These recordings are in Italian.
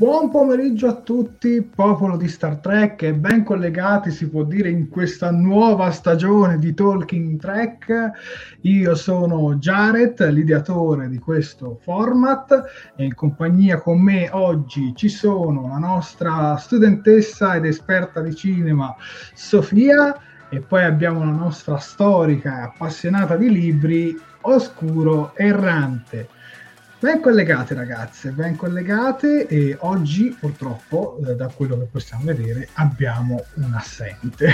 Buon pomeriggio a tutti, popolo di Star Trek e ben collegati si può dire in questa nuova stagione di Talking Trek. Io sono Jared, l'ideatore di questo format e in compagnia con me oggi ci sono la nostra studentessa ed esperta di cinema Sofia e poi abbiamo la nostra storica e appassionata di libri Oscuro Errante. Ben collegate ragazze, ben collegate e oggi purtroppo, eh, da quello che possiamo vedere, abbiamo un assente.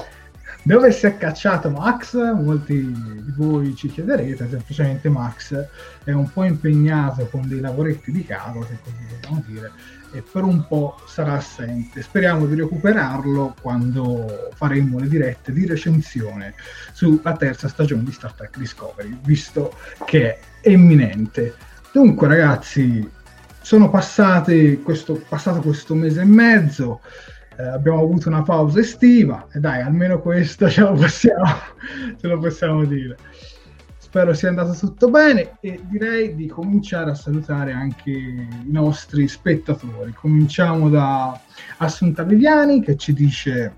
Dove si è cacciato Max? Molti di voi ci chiederete, semplicemente Max è un po' impegnato con dei lavoretti di casa, se così vogliamo dire, e per un po' sarà assente. Speriamo di recuperarlo quando faremo le dirette di recensione sulla terza stagione di Star Trek Discovery, visto che è imminente. Dunque, ragazzi, sono passati questo, passato questo mese e mezzo. Eh, abbiamo avuto una pausa estiva e dai, almeno questo ce lo possiamo, ce lo possiamo dire. Spero sia andato tutto bene e direi di cominciare a salutare anche i nostri spettatori. Cominciamo da Assunta Viviani che ci dice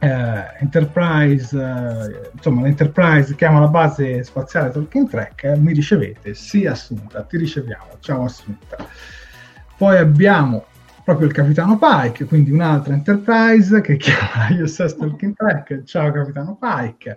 eh, Enterprise, eh, insomma l'Enterprise chiama la base spaziale Tolkien Trek, eh, mi ricevete? Sì Assunta, ti riceviamo, ciao Assunta. Poi abbiamo proprio il capitano Pike, quindi un'altra Enterprise che chiama USS Tolkien Trek, ciao capitano Pike.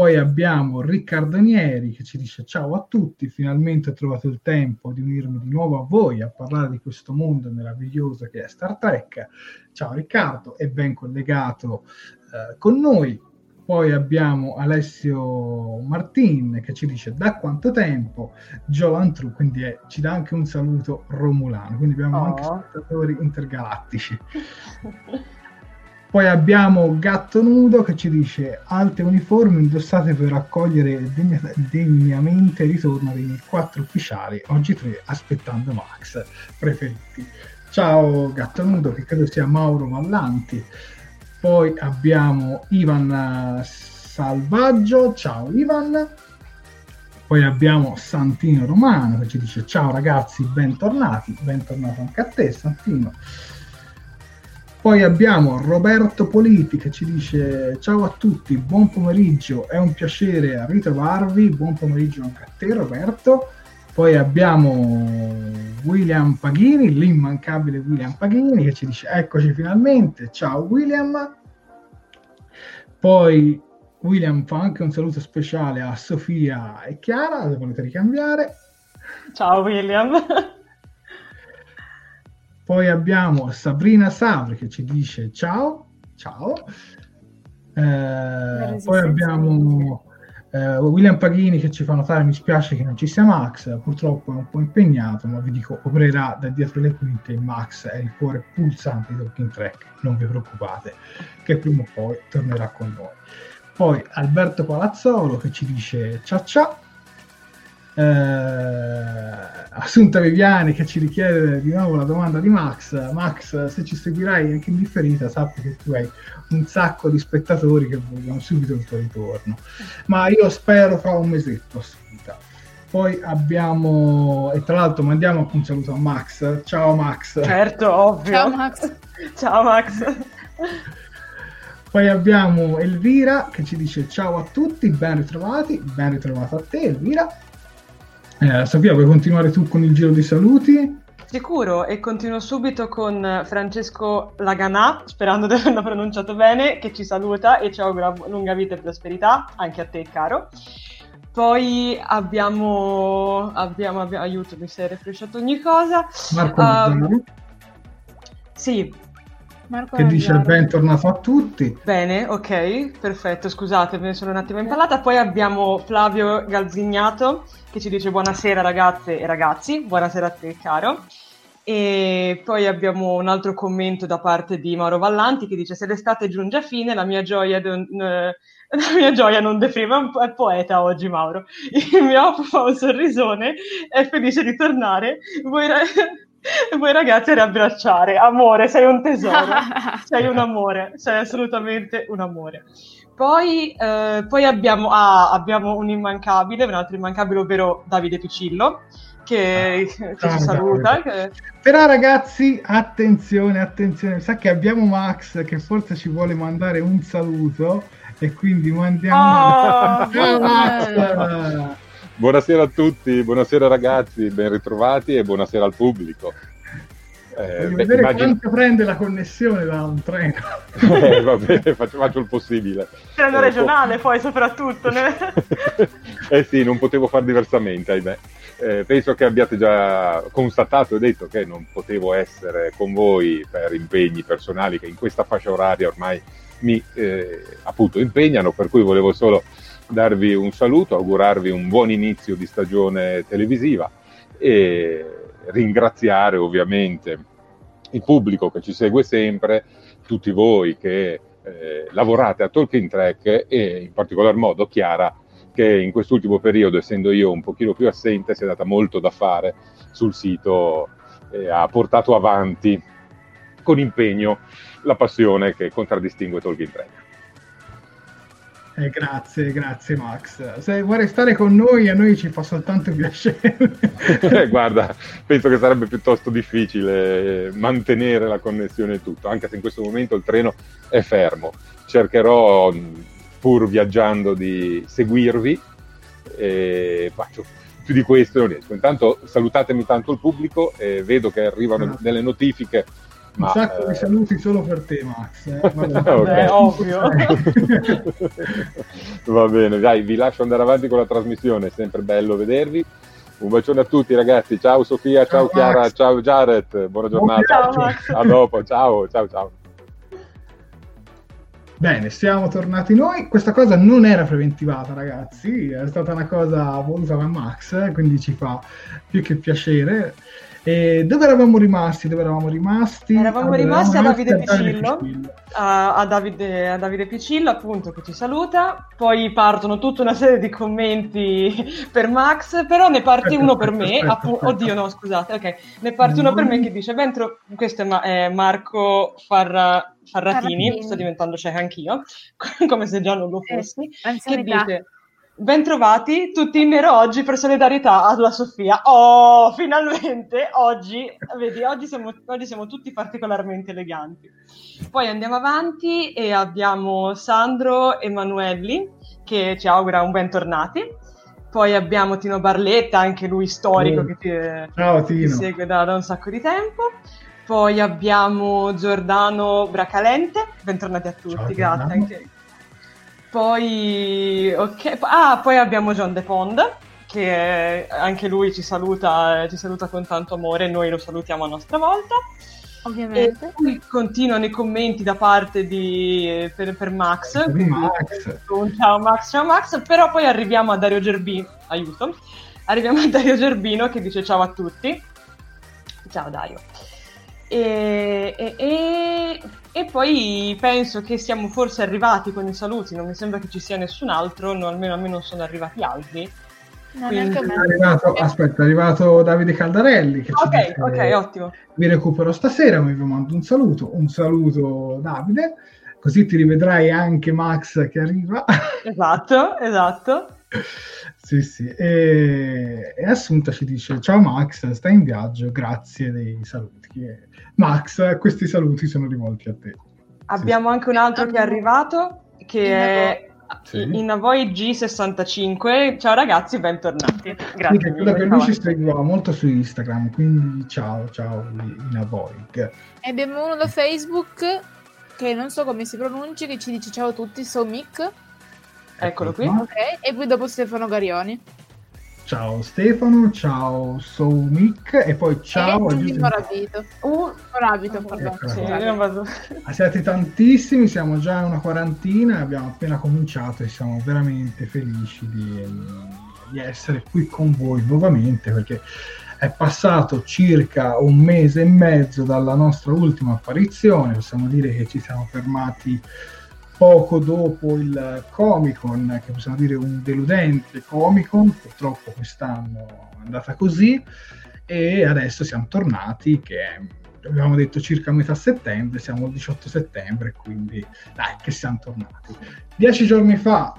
Poi abbiamo Riccardo Nieri che ci dice ciao a tutti, finalmente ho trovato il tempo di unirmi di nuovo a voi a parlare di questo mondo meraviglioso che è Star Trek. Ciao Riccardo, è ben collegato eh, con noi. Poi abbiamo Alessio Martin che ci dice da quanto tempo Joan True, quindi è, ci dà anche un saluto romulano, quindi abbiamo oh. anche spettatori intergalattici. Poi abbiamo Gatto Nudo che ci dice alte uniformi indossate per accogliere degna, degnamente il ritorno dei quattro ufficiali, oggi tre aspettando Max, preferiti. ciao gatto nudo che credo sia Mauro Vallanti. Poi abbiamo Ivan Salvaggio, ciao Ivan. Poi abbiamo Santino Romano che ci dice ciao ragazzi, bentornati, bentornato anche a te Santino. Poi abbiamo Roberto Politi che ci dice ciao a tutti, buon pomeriggio, è un piacere ritrovarvi, buon pomeriggio anche a te Roberto. Poi abbiamo William Paghini, l'immancabile William Paghini che ci dice eccoci finalmente, ciao William. Poi William fa anche un saluto speciale a Sofia e Chiara, se volete ricambiare. Ciao William. Poi abbiamo Sabrina Sabri che ci dice ciao, ciao. Eh, poi abbiamo eh, William Paghini che ci fa notare mi spiace che non ci sia Max, purtroppo è un po' impegnato, ma vi dico opererà da dietro le quinte, Max è il cuore pulsante di Talking Track, non vi preoccupate, che prima o poi tornerà con noi. Poi Alberto Palazzolo che ci dice ciao ciao eh, Assunta Viviani che ci richiede di nuovo la domanda di Max. Max, se ci seguirai anche in differita, sappi che tu hai un sacco di spettatori che vogliono subito il tuo ritorno. Ma io spero fra un mesetto, Assunta. Poi abbiamo, e tra l'altro mandiamo anche un saluto a Max. Ciao Max. Certo, ovvio. Ciao Max. Ciao Max. Poi abbiamo Elvira che ci dice ciao a tutti, ben ritrovati, ben ritrovato a te Elvira. Eh, Sofia, vuoi continuare tu con il giro di saluti? Sicuro, e continuo subito con Francesco Laganà, sperando di averlo pronunciato bene, che ci saluta e ci augura lunga vita e prosperità, anche a te caro. Poi abbiamo, abbiamo, abbiamo aiuto, mi sei refresciato ogni cosa. Marco um, Sì, Marco che dice bentornato a tutti. Bene, ok, perfetto, scusate, me ne sono un attimo impallata. Poi abbiamo Flavio Galzignato che ci dice buonasera ragazze e ragazzi, buonasera a te caro. E poi abbiamo un altro commento da parte di Mauro Vallanti che dice se l'estate giunge a fine la mia gioia, don, eh, la mia gioia non defrima, è poeta oggi Mauro. Il mio fa un sorrisone, è felice di tornare. Voi, e voi ragazzi riabbracciare. Amore, sei un tesoro, sei un amore, sei assolutamente un amore. Poi, eh, poi abbiamo, ah, abbiamo, un immancabile, un altro immancabile, ovvero Davide Piccillo, che, ah, che ci saluta. Che... Però ragazzi, attenzione, attenzione, sa che abbiamo Max che forse ci vuole mandare un saluto e quindi mandiamo... Oh, Ciao Max! Buonasera a tutti, buonasera ragazzi, ben ritrovati e buonasera al pubblico. Eh, Voglio vedere immagino... quanto prende la connessione da un treno. eh, va bene, faccio, faccio, il possibile. Treno eh, regionale po- poi soprattutto. Ne... eh sì, non potevo fare diversamente, ahimè. Eh, penso che abbiate già constatato e detto che non potevo essere con voi per impegni personali che in questa fascia oraria ormai mi eh, appunto impegnano, per cui volevo solo darvi un saluto, augurarvi un buon inizio di stagione televisiva e ringraziare ovviamente il pubblico che ci segue sempre, tutti voi che eh, lavorate a Talking Track e in particolar modo Chiara che in quest'ultimo periodo, essendo io un pochino più assente, si è data molto da fare sul sito e ha portato avanti con impegno la passione che contraddistingue Talking Track. Eh, grazie, grazie Max. Se vuoi restare con noi, a noi ci fa soltanto piacere. eh, guarda, penso che sarebbe piuttosto difficile mantenere la connessione e tutto, anche se in questo momento il treno è fermo. Cercherò, pur viaggiando, di seguirvi e faccio più di questo non riesco. Intanto salutatemi tanto il pubblico e vedo che arrivano no. delle notifiche un Ma, sacco eh... di saluti solo per te, Max. Eh. okay. ovvio. Va bene, dai, vi lascio andare avanti con la trasmissione, è sempre bello vedervi. Un bacione a tutti ragazzi, ciao Sofia, ciao, ciao Chiara, Max. ciao Jared, buona giornata. Ciao, a dopo, ciao, ciao, ciao. Bene, siamo tornati noi. Questa cosa non era preventivata, ragazzi, è stata una cosa voluta da Max, quindi ci fa più che piacere. E dove eravamo rimasti? Dove eravamo rimasti? Eravamo rimasti a Davide Picillo, a, a, Davide, a, Davide, Picillo appunto che ci saluta, poi partono tutta una serie di commenti per Max, però ne parte aspetta, uno per me, aspetta, appu- aspetta. oddio no scusate, ok, ne parte uno per me che dice, Ventro, questo è, Ma- è Marco Farra- Farratini, Farratini, sto diventando cieca anch'io, come se già non lo eh, fossi, eh, che dice... Bentrovati tutti in nero oggi per solidarietà alla Sofia. Oh, finalmente oggi, vedi, oggi siamo, oggi siamo, tutti particolarmente eleganti. Poi andiamo avanti e abbiamo Sandro Emanuelli che ci augura un bentornati. Poi abbiamo Tino Barletta, anche lui storico, oh. che ti, Ciao, ti segue da, da un sacco di tempo. Poi abbiamo Giordano Bracalente, bentornati a tutti, Ciao, grazie anche poi, okay. ah, poi abbiamo John De Pond, che anche lui ci saluta, ci saluta con tanto amore noi lo salutiamo a nostra volta. Ovviamente. E poi continuano i commenti da parte di, per, per Max. Max. Ciao Max, ciao Max. Però poi arriviamo a Dario Gerbino. Aiuto. Arriviamo a Dario Gerbino che dice ciao a tutti. Ciao Dario. E, e, e, e, poi penso che siamo forse arrivati con i saluti, non mi sembra che ci sia nessun altro, no, almeno a me non sono arrivati altri. Quindi... È arrivato, aspetta, è arrivato Davide Caldarelli. Che ok, dice, ok, ottimo. Vi recupero stasera, vi mando un saluto. Un saluto Davide, così ti rivedrai anche Max che arriva. Esatto, esatto. sì, sì. E, e Assunta ci dice: Ciao Max, stai in viaggio, grazie dei saluti. Max, questi saluti sono rivolti a te. Abbiamo sì. anche un altro che è arrivato, che in è sì. Inavoy G65. Ciao ragazzi, bentornati. Grazie. Sì, che lui ci seguiva molto su Instagram, quindi ciao, ciao Inavoy. E abbiamo uno da Facebook che non so come si pronunci, che ci dice ciao a tutti, sono Mick. Eccolo qui. Ok, e poi dopo Stefano Garioni. Ciao Stefano, ciao Soumik e poi ciao a Giuseppe. Morabito. Uh, Morabito, pardon. Ecco. Sì, vado... Siete tantissimi, siamo già una quarantina e abbiamo appena cominciato e siamo veramente felici di, di essere qui con voi nuovamente perché è passato circa un mese e mezzo dalla nostra ultima apparizione, possiamo dire che ci siamo fermati poco dopo il Comic Con, che possiamo dire un deludente Comic Con, purtroppo quest'anno è andata così, e adesso siamo tornati, che abbiamo detto circa metà settembre, siamo il 18 settembre, quindi dai che siamo tornati. Dieci giorni fa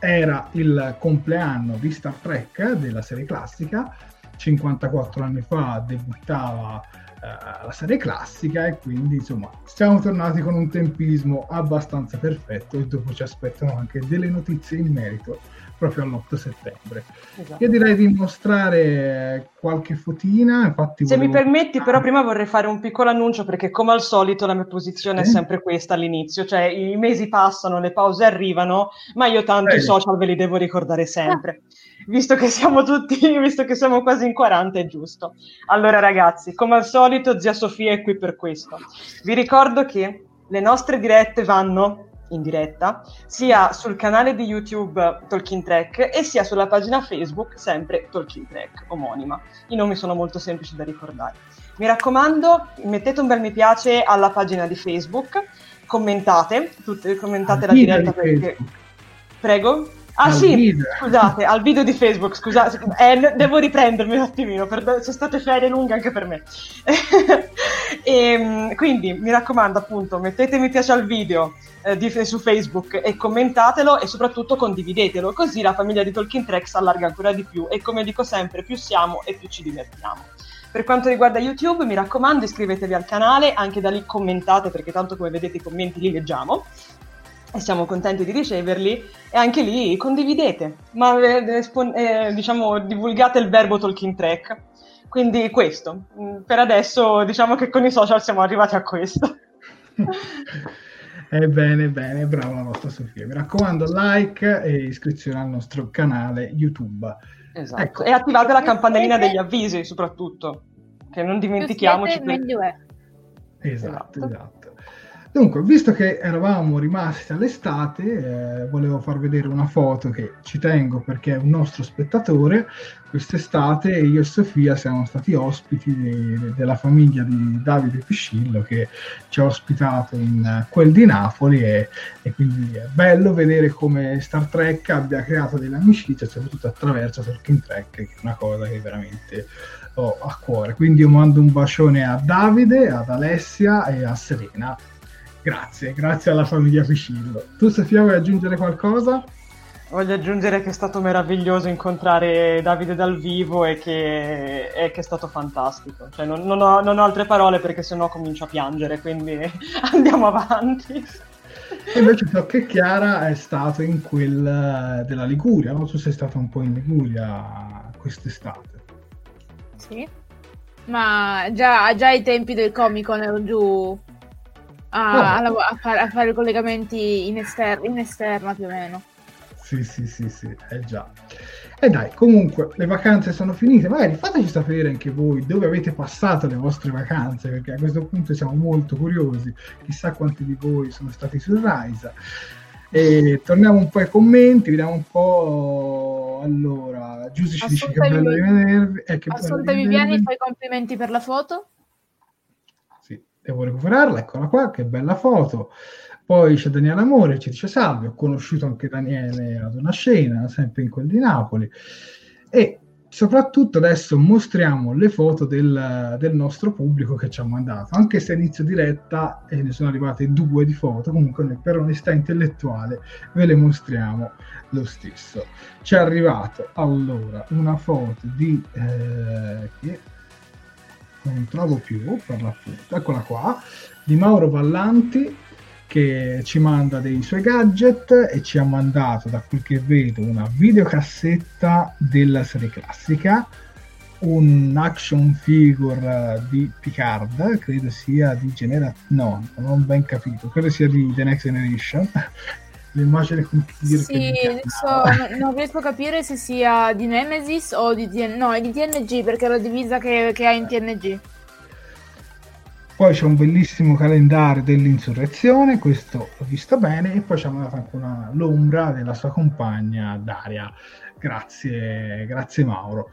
era il compleanno di Star Trek della serie classica, 54 anni fa debuttava uh, la serie classica e quindi insomma siamo tornati con un tempismo abbastanza perfetto e dopo ci aspettano anche delle notizie in merito proprio all'8 settembre. Esatto. Io direi di mostrare qualche fotina. Infatti Se mi permetti, però, prima vorrei fare un piccolo annuncio perché, come al solito, la mia posizione eh? è sempre questa all'inizio: cioè i mesi passano, le pause arrivano, ma io tanto eh. i social ve li devo ricordare sempre. Visto che siamo tutti, visto che siamo quasi in 40, è giusto. Allora, ragazzi, come al solito, zia Sofia è qui per questo. Vi ricordo che le nostre dirette vanno in diretta sia sul canale di YouTube Talking Track e sia sulla pagina Facebook sempre Talking Track omonima. I nomi sono molto semplici da ricordare. Mi raccomando, mettete un bel mi piace alla pagina di Facebook, commentate, tutte, commentate la diretta perché... Prego? Ah al sì, video. scusate, al video di Facebook, scusate, eh, devo riprendermi un attimino, per, sono state ferie lunghe anche per me. e, ehm, quindi mi raccomando appunto, mettete mi piace al video eh, di, su Facebook e commentatelo e soprattutto condividetelo, così la famiglia di Talking Tracks allarga ancora di più e come dico sempre, più siamo e più ci divertiamo. Per quanto riguarda YouTube, mi raccomando, iscrivetevi al canale, anche da lì commentate perché tanto come vedete i commenti li leggiamo e siamo contenti di riceverli e anche lì condividete, ma eh, eh, diciamo divulgate il verbo talking track. Quindi questo, mm, per adesso diciamo che con i social siamo arrivati a questo. Ebbene, bene, brava la vostra Sofia. Mi raccomando, like e iscrizione al nostro canale YouTube. Esatto. Ecco. E attivate la campanellina degli avvisi, soprattutto, che non dimentichiamoci. Meglio è. Esatto, esatto. esatto. Dunque, visto che eravamo rimasti all'estate, eh, volevo far vedere una foto che ci tengo perché è un nostro spettatore. Quest'estate io e Sofia siamo stati ospiti di, della famiglia di Davide Piscillo che ci ha ospitato in quel di Napoli e, e, quindi è bello vedere come Star Trek abbia creato delle amicizie, soprattutto attraverso Talking Trek, che è una cosa che veramente ho a cuore. Quindi io mando un bacione a Davide, ad Alessia e a Serena Grazie, grazie alla famiglia Piscillo. Tu Sofia vuoi aggiungere qualcosa? Voglio aggiungere che è stato meraviglioso incontrare Davide dal vivo e che, e che è stato fantastico. Cioè, non, non, ho, non, ho, altre parole perché sennò comincio a piangere, quindi andiamo avanti. E invece so che Chiara è stata in quella della Liguria, no? Tu sei stata un po' in Liguria quest'estate. Sì, ma già, già ai tempi del Comic Con ero giù a, oh. a, fare, a fare, collegamenti in, ester- in esterna più o meno. Sì, sì, sì, sì, eh già. E dai, comunque le vacanze sono finite, magari fateci sapere anche voi dove avete passato le vostre vacanze, perché a questo punto siamo molto curiosi, chissà quanti di voi sono stati sul Rise. E torniamo un po' ai commenti, vediamo un po'. Allora, Giussi ci dice che bello rivedervi. Eh, Assunta Viviani, fai complimenti per la foto devo recuperarla, eccola qua, che bella foto. Poi c'è Daniele Amore, ci dice salve, ho conosciuto anche Daniele ad una scena, sempre in quel di Napoli. E soprattutto adesso mostriamo le foto del, del nostro pubblico che ci ha mandato, anche se inizio diretta e ne sono arrivate due di foto, comunque per onestà intellettuale ve le mostriamo lo stesso. Ci è arrivato allora una foto di... Eh, non trovo più per l'appunto, eccola qua, di Mauro Vallanti che ci manda dei suoi gadget e ci ha mandato, da quel che vedo, una videocassetta della serie classica, un action figure di Picard, credo sia di Genera... no, non ho ben capito, credo sia di The Next Generation, l'immagine con Kirk sì, adesso non riesco a capire se sia di Nemesis o di TNG no è di TNG perché è la divisa che, che ha in TNG poi c'è un bellissimo calendario dell'insurrezione questo l'ho visto bene e poi ci ha mandato anche una, l'ombra della sua compagna Daria. Grazie grazie Mauro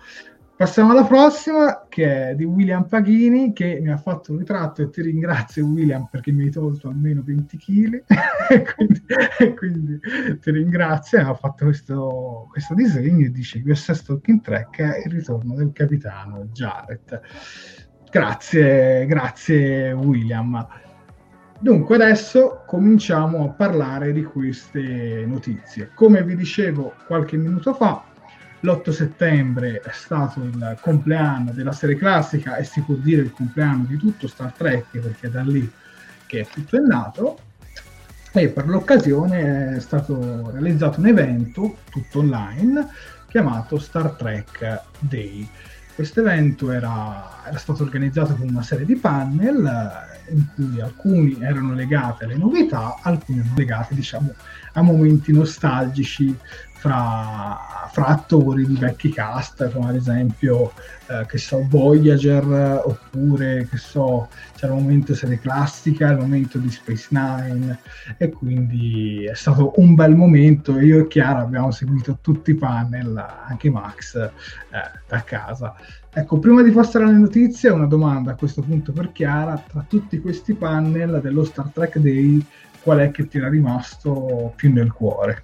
Passiamo alla prossima che è di William Paghini che mi ha fatto un ritratto e ti ringrazio William perché mi hai tolto almeno 20 kg e, quindi, e quindi ti ringrazio. Ha fatto questo, questo disegno e dice USS Talking Track è il ritorno del capitano Jarrett. Grazie grazie William. Dunque adesso cominciamo a parlare di queste notizie. Come vi dicevo qualche minuto fa, l'8 settembre è stato il compleanno della serie classica e si può dire il compleanno di tutto Star Trek perché è da lì che tutto è nato e per l'occasione è stato realizzato un evento tutto online chiamato Star Trek Day. Questo evento era, era stato organizzato con una serie di panel eh, in cui alcuni erano legati alle novità, alcuni erano legati diciamo, a momenti nostalgici fra, fra, attori di vecchi cast, come ad esempio, eh, che so, Voyager, oppure, che so, c'era il momento serie classica, il momento di Space Nine, e quindi è stato un bel momento. Io e Chiara abbiamo seguito tutti i panel, anche Max, eh, da casa. Ecco, prima di passare alle notizie, una domanda a questo punto per Chiara. Tra tutti questi panel dello Star Trek Day, qual è che ti era rimasto più nel cuore?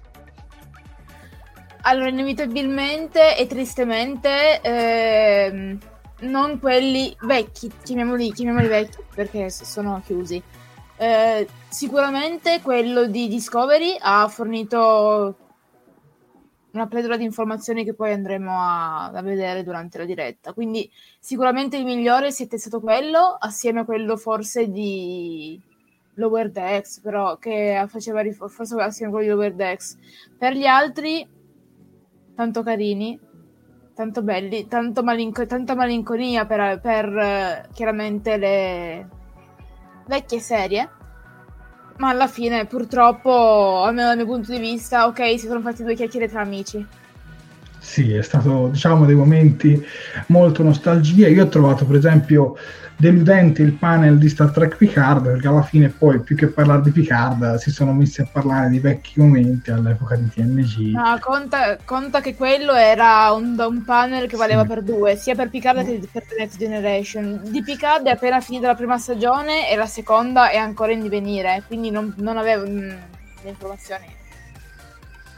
Allora, inevitabilmente e tristemente, ehm, non quelli vecchi, chiamiamoli, chiamiamoli vecchi perché sono chiusi. Eh, sicuramente quello di Discovery ha fornito una pletora di informazioni che poi andremo a, a, vedere durante la diretta. Quindi sicuramente il migliore siete stato quello, assieme a quello forse di Lower Decks, però che faceva rif- forse assieme a quello di Lower Decks. Per gli altri tanto carini, tanto belli, tanto malinco- tanta malinconia per, per uh, chiaramente le vecchie serie. Ma alla fine, purtroppo, almeno dal mio punto di vista, ok, si sono fatti due chiacchiere tra amici. sì, è stato diciamo dei momenti molto nostalgia. Io ho trovato per esempio deludente il panel di Star Trek Picard perché alla fine poi più che parlare di Picard si sono messi a parlare di vecchi momenti all'epoca di TNG. No, conta, conta che quello era un, un panel che valeva Sì. per due, sia per Picard che per The Next Generation. Di Picard è appena finita la prima stagione e la seconda è ancora in divenire, quindi non, non avevo mm, le informazioni.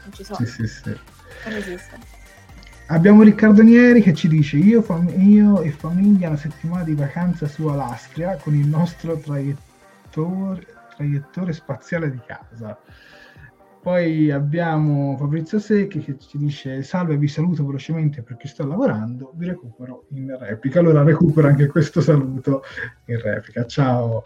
Non ci sono, Sì, sì, sì. non esiste. Abbiamo Riccardo Nieri che ci dice io, fam- io e famiglia una settimana di vacanza su Alaskria con il nostro traiettore, traiettore spaziale di casa. Poi abbiamo Fabrizio Secchi che ci dice salve, vi saluto velocemente perché sto lavorando, vi recupero in replica. Allora recupero anche questo saluto in replica. Ciao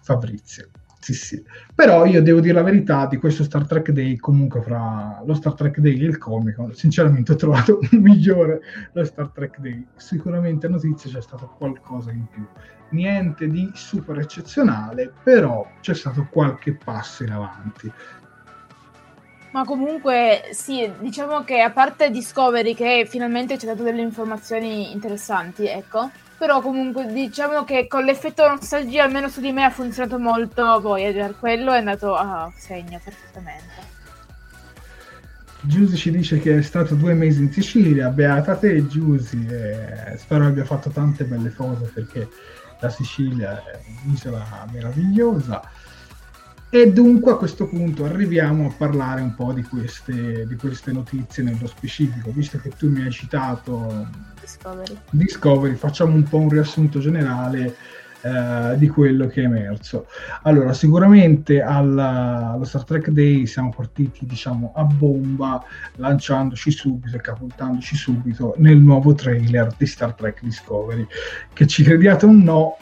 Fabrizio. Sì, sì. Però io devo dire la verità di questo Star Trek Day, comunque fra lo Star Trek Day e il Comic Con, sinceramente ho trovato migliore lo Star Trek Day. Sicuramente a notizie c'è stato qualcosa in più. Niente di super eccezionale, però c'è stato qualche passo in avanti. Ma comunque sì, diciamo che a parte Discovery che finalmente ci ha dato delle informazioni interessanti, ecco, però comunque diciamo che con l'effetto nostalgia almeno su di me ha funzionato molto Voyager, quello è andato a segno perfettamente. Giusy ci dice che è stato due mesi in Sicilia, beata te Giusy, spero abbia fatto tante belle cose perché la Sicilia è un'isola meravigliosa. E dunque a questo punto arriviamo a parlare un po' di queste, di queste notizie nello specifico, visto che tu mi hai citato Discovery. Discovery, facciamo un po' un riassunto generale eh, di quello che è emerso. Allora, sicuramente alla- allo Star Trek Day siamo partiti, diciamo, a bomba, lanciandoci subito e catapultandoci subito nel nuovo trailer di Star Trek Discovery, che ci crediate o no,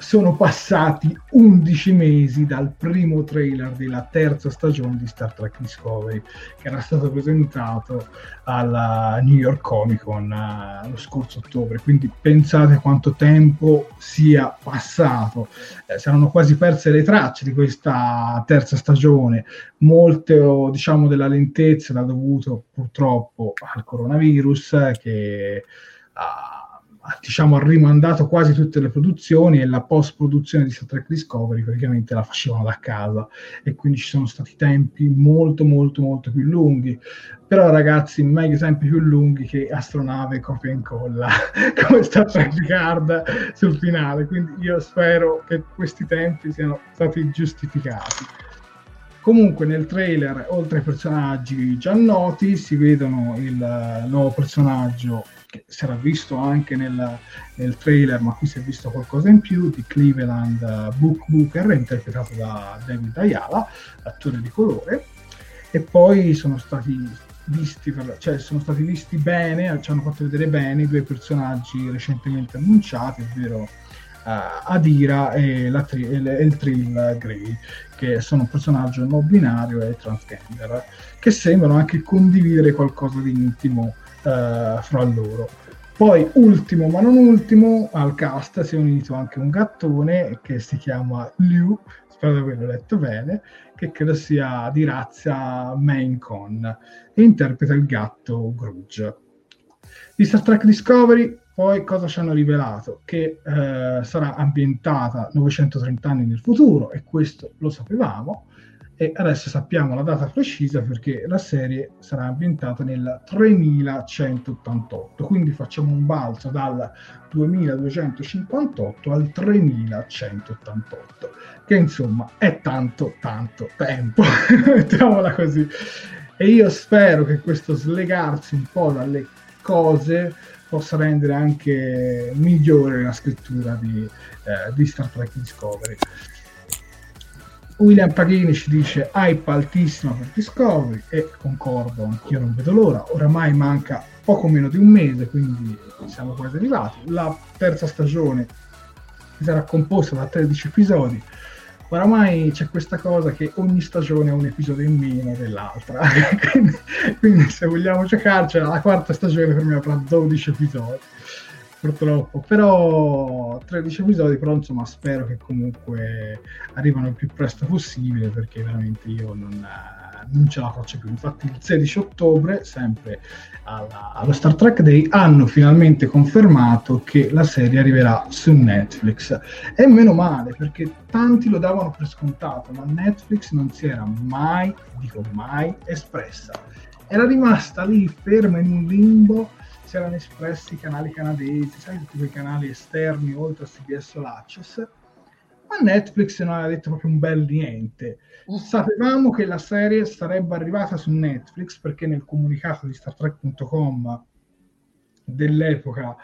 sono passati 11 mesi dal primo trailer della terza stagione di Star Trek Discovery, che era stato presentato alla New York Comic Con eh, lo scorso ottobre. Quindi pensate quanto tempo sia passato. Eh, si erano quasi perse le tracce di questa terza stagione. Molte, diciamo, della lentezza l'ha dovuto purtroppo al coronavirus eh, che ha ha, diciamo, ha rimandato quasi tutte le produzioni e la post produzione di Star Trek Discovery praticamente la facevano da casa. E quindi ci sono stati tempi molto molto molto più lunghi. Però ragazzi meglio tempi più lunghi che astronave copia e incolla come Star Trek Picard sul finale. Quindi io spero che questi tempi siano stati giustificati. Comunque nel trailer, oltre ai personaggi già noti, si vedono il eh, nuovo personaggio si era visto anche nel, nel trailer, ma qui si è visto qualcosa in più, di Cleveland uh, Book Booker, interpretato da David Ayala, attore di colore, e poi sono stati visti, cioè sono stati visti bene, ci hanno fatto vedere bene i due personaggi recentemente annunciati, ovvero uh, Adira e, tri- e le- e il Trill Grey, che sono un personaggio non binario e transgender, che sembrano anche condividere qualcosa di intimo eh, fra loro. Poi, ultimo ma non ultimo, al cast si è unito anche un gattone che si chiama Liu, spero di averlo letto bene, che credo sia di razza Maine Con, e interpreta il gatto Grudge. Di Star Trek Discovery, poi cosa ci hanno rivelato? Che eh, sarà ambientata 930 anni nel futuro, e questo lo sapevamo, e adesso sappiamo la data precisa perché la serie sarà ambientata nel 3188, quindi facciamo un balzo dal 2258 al 3188, che insomma è tanto tanto tempo, mettiamola così. E io spero che questo slegarsi un po' dalle cose possa rendere anche migliore la scrittura di, eh, di Star Trek Discovery. William Paghini ci dice hype altissima per Discovery e concordo, anch'io non vedo l'ora. Oramai manca poco meno di un mese, quindi siamo quasi arrivati. La terza stagione sarà composta da 13 episodi. Oramai c'è questa cosa che ogni stagione ha un episodio in meno dell'altra, quindi, quindi se vogliamo giocarcela, la quarta stagione per me avrà 12 episodi purtroppo, però 13 episodi, però insomma spero che comunque arrivano il più presto possibile perché veramente io non, non ce la faccio più. Infatti il 16 ottobre, sempre alla, allo Star Trek Day, hanno finalmente confermato che la serie arriverà su Netflix. E meno male, perché tanti lo davano per scontato, ma Netflix non si era mai, dico mai, espressa. Era rimasta lì ferma in un limbo si erano espressi i canali canadesi, sai, tutti quei canali esterni oltre a CBS All Access, ma Netflix non aveva detto proprio un bel niente. Sapevamo che la serie sarebbe arrivata su Netflix perché nel comunicato di StarTrek.com dell'epoca,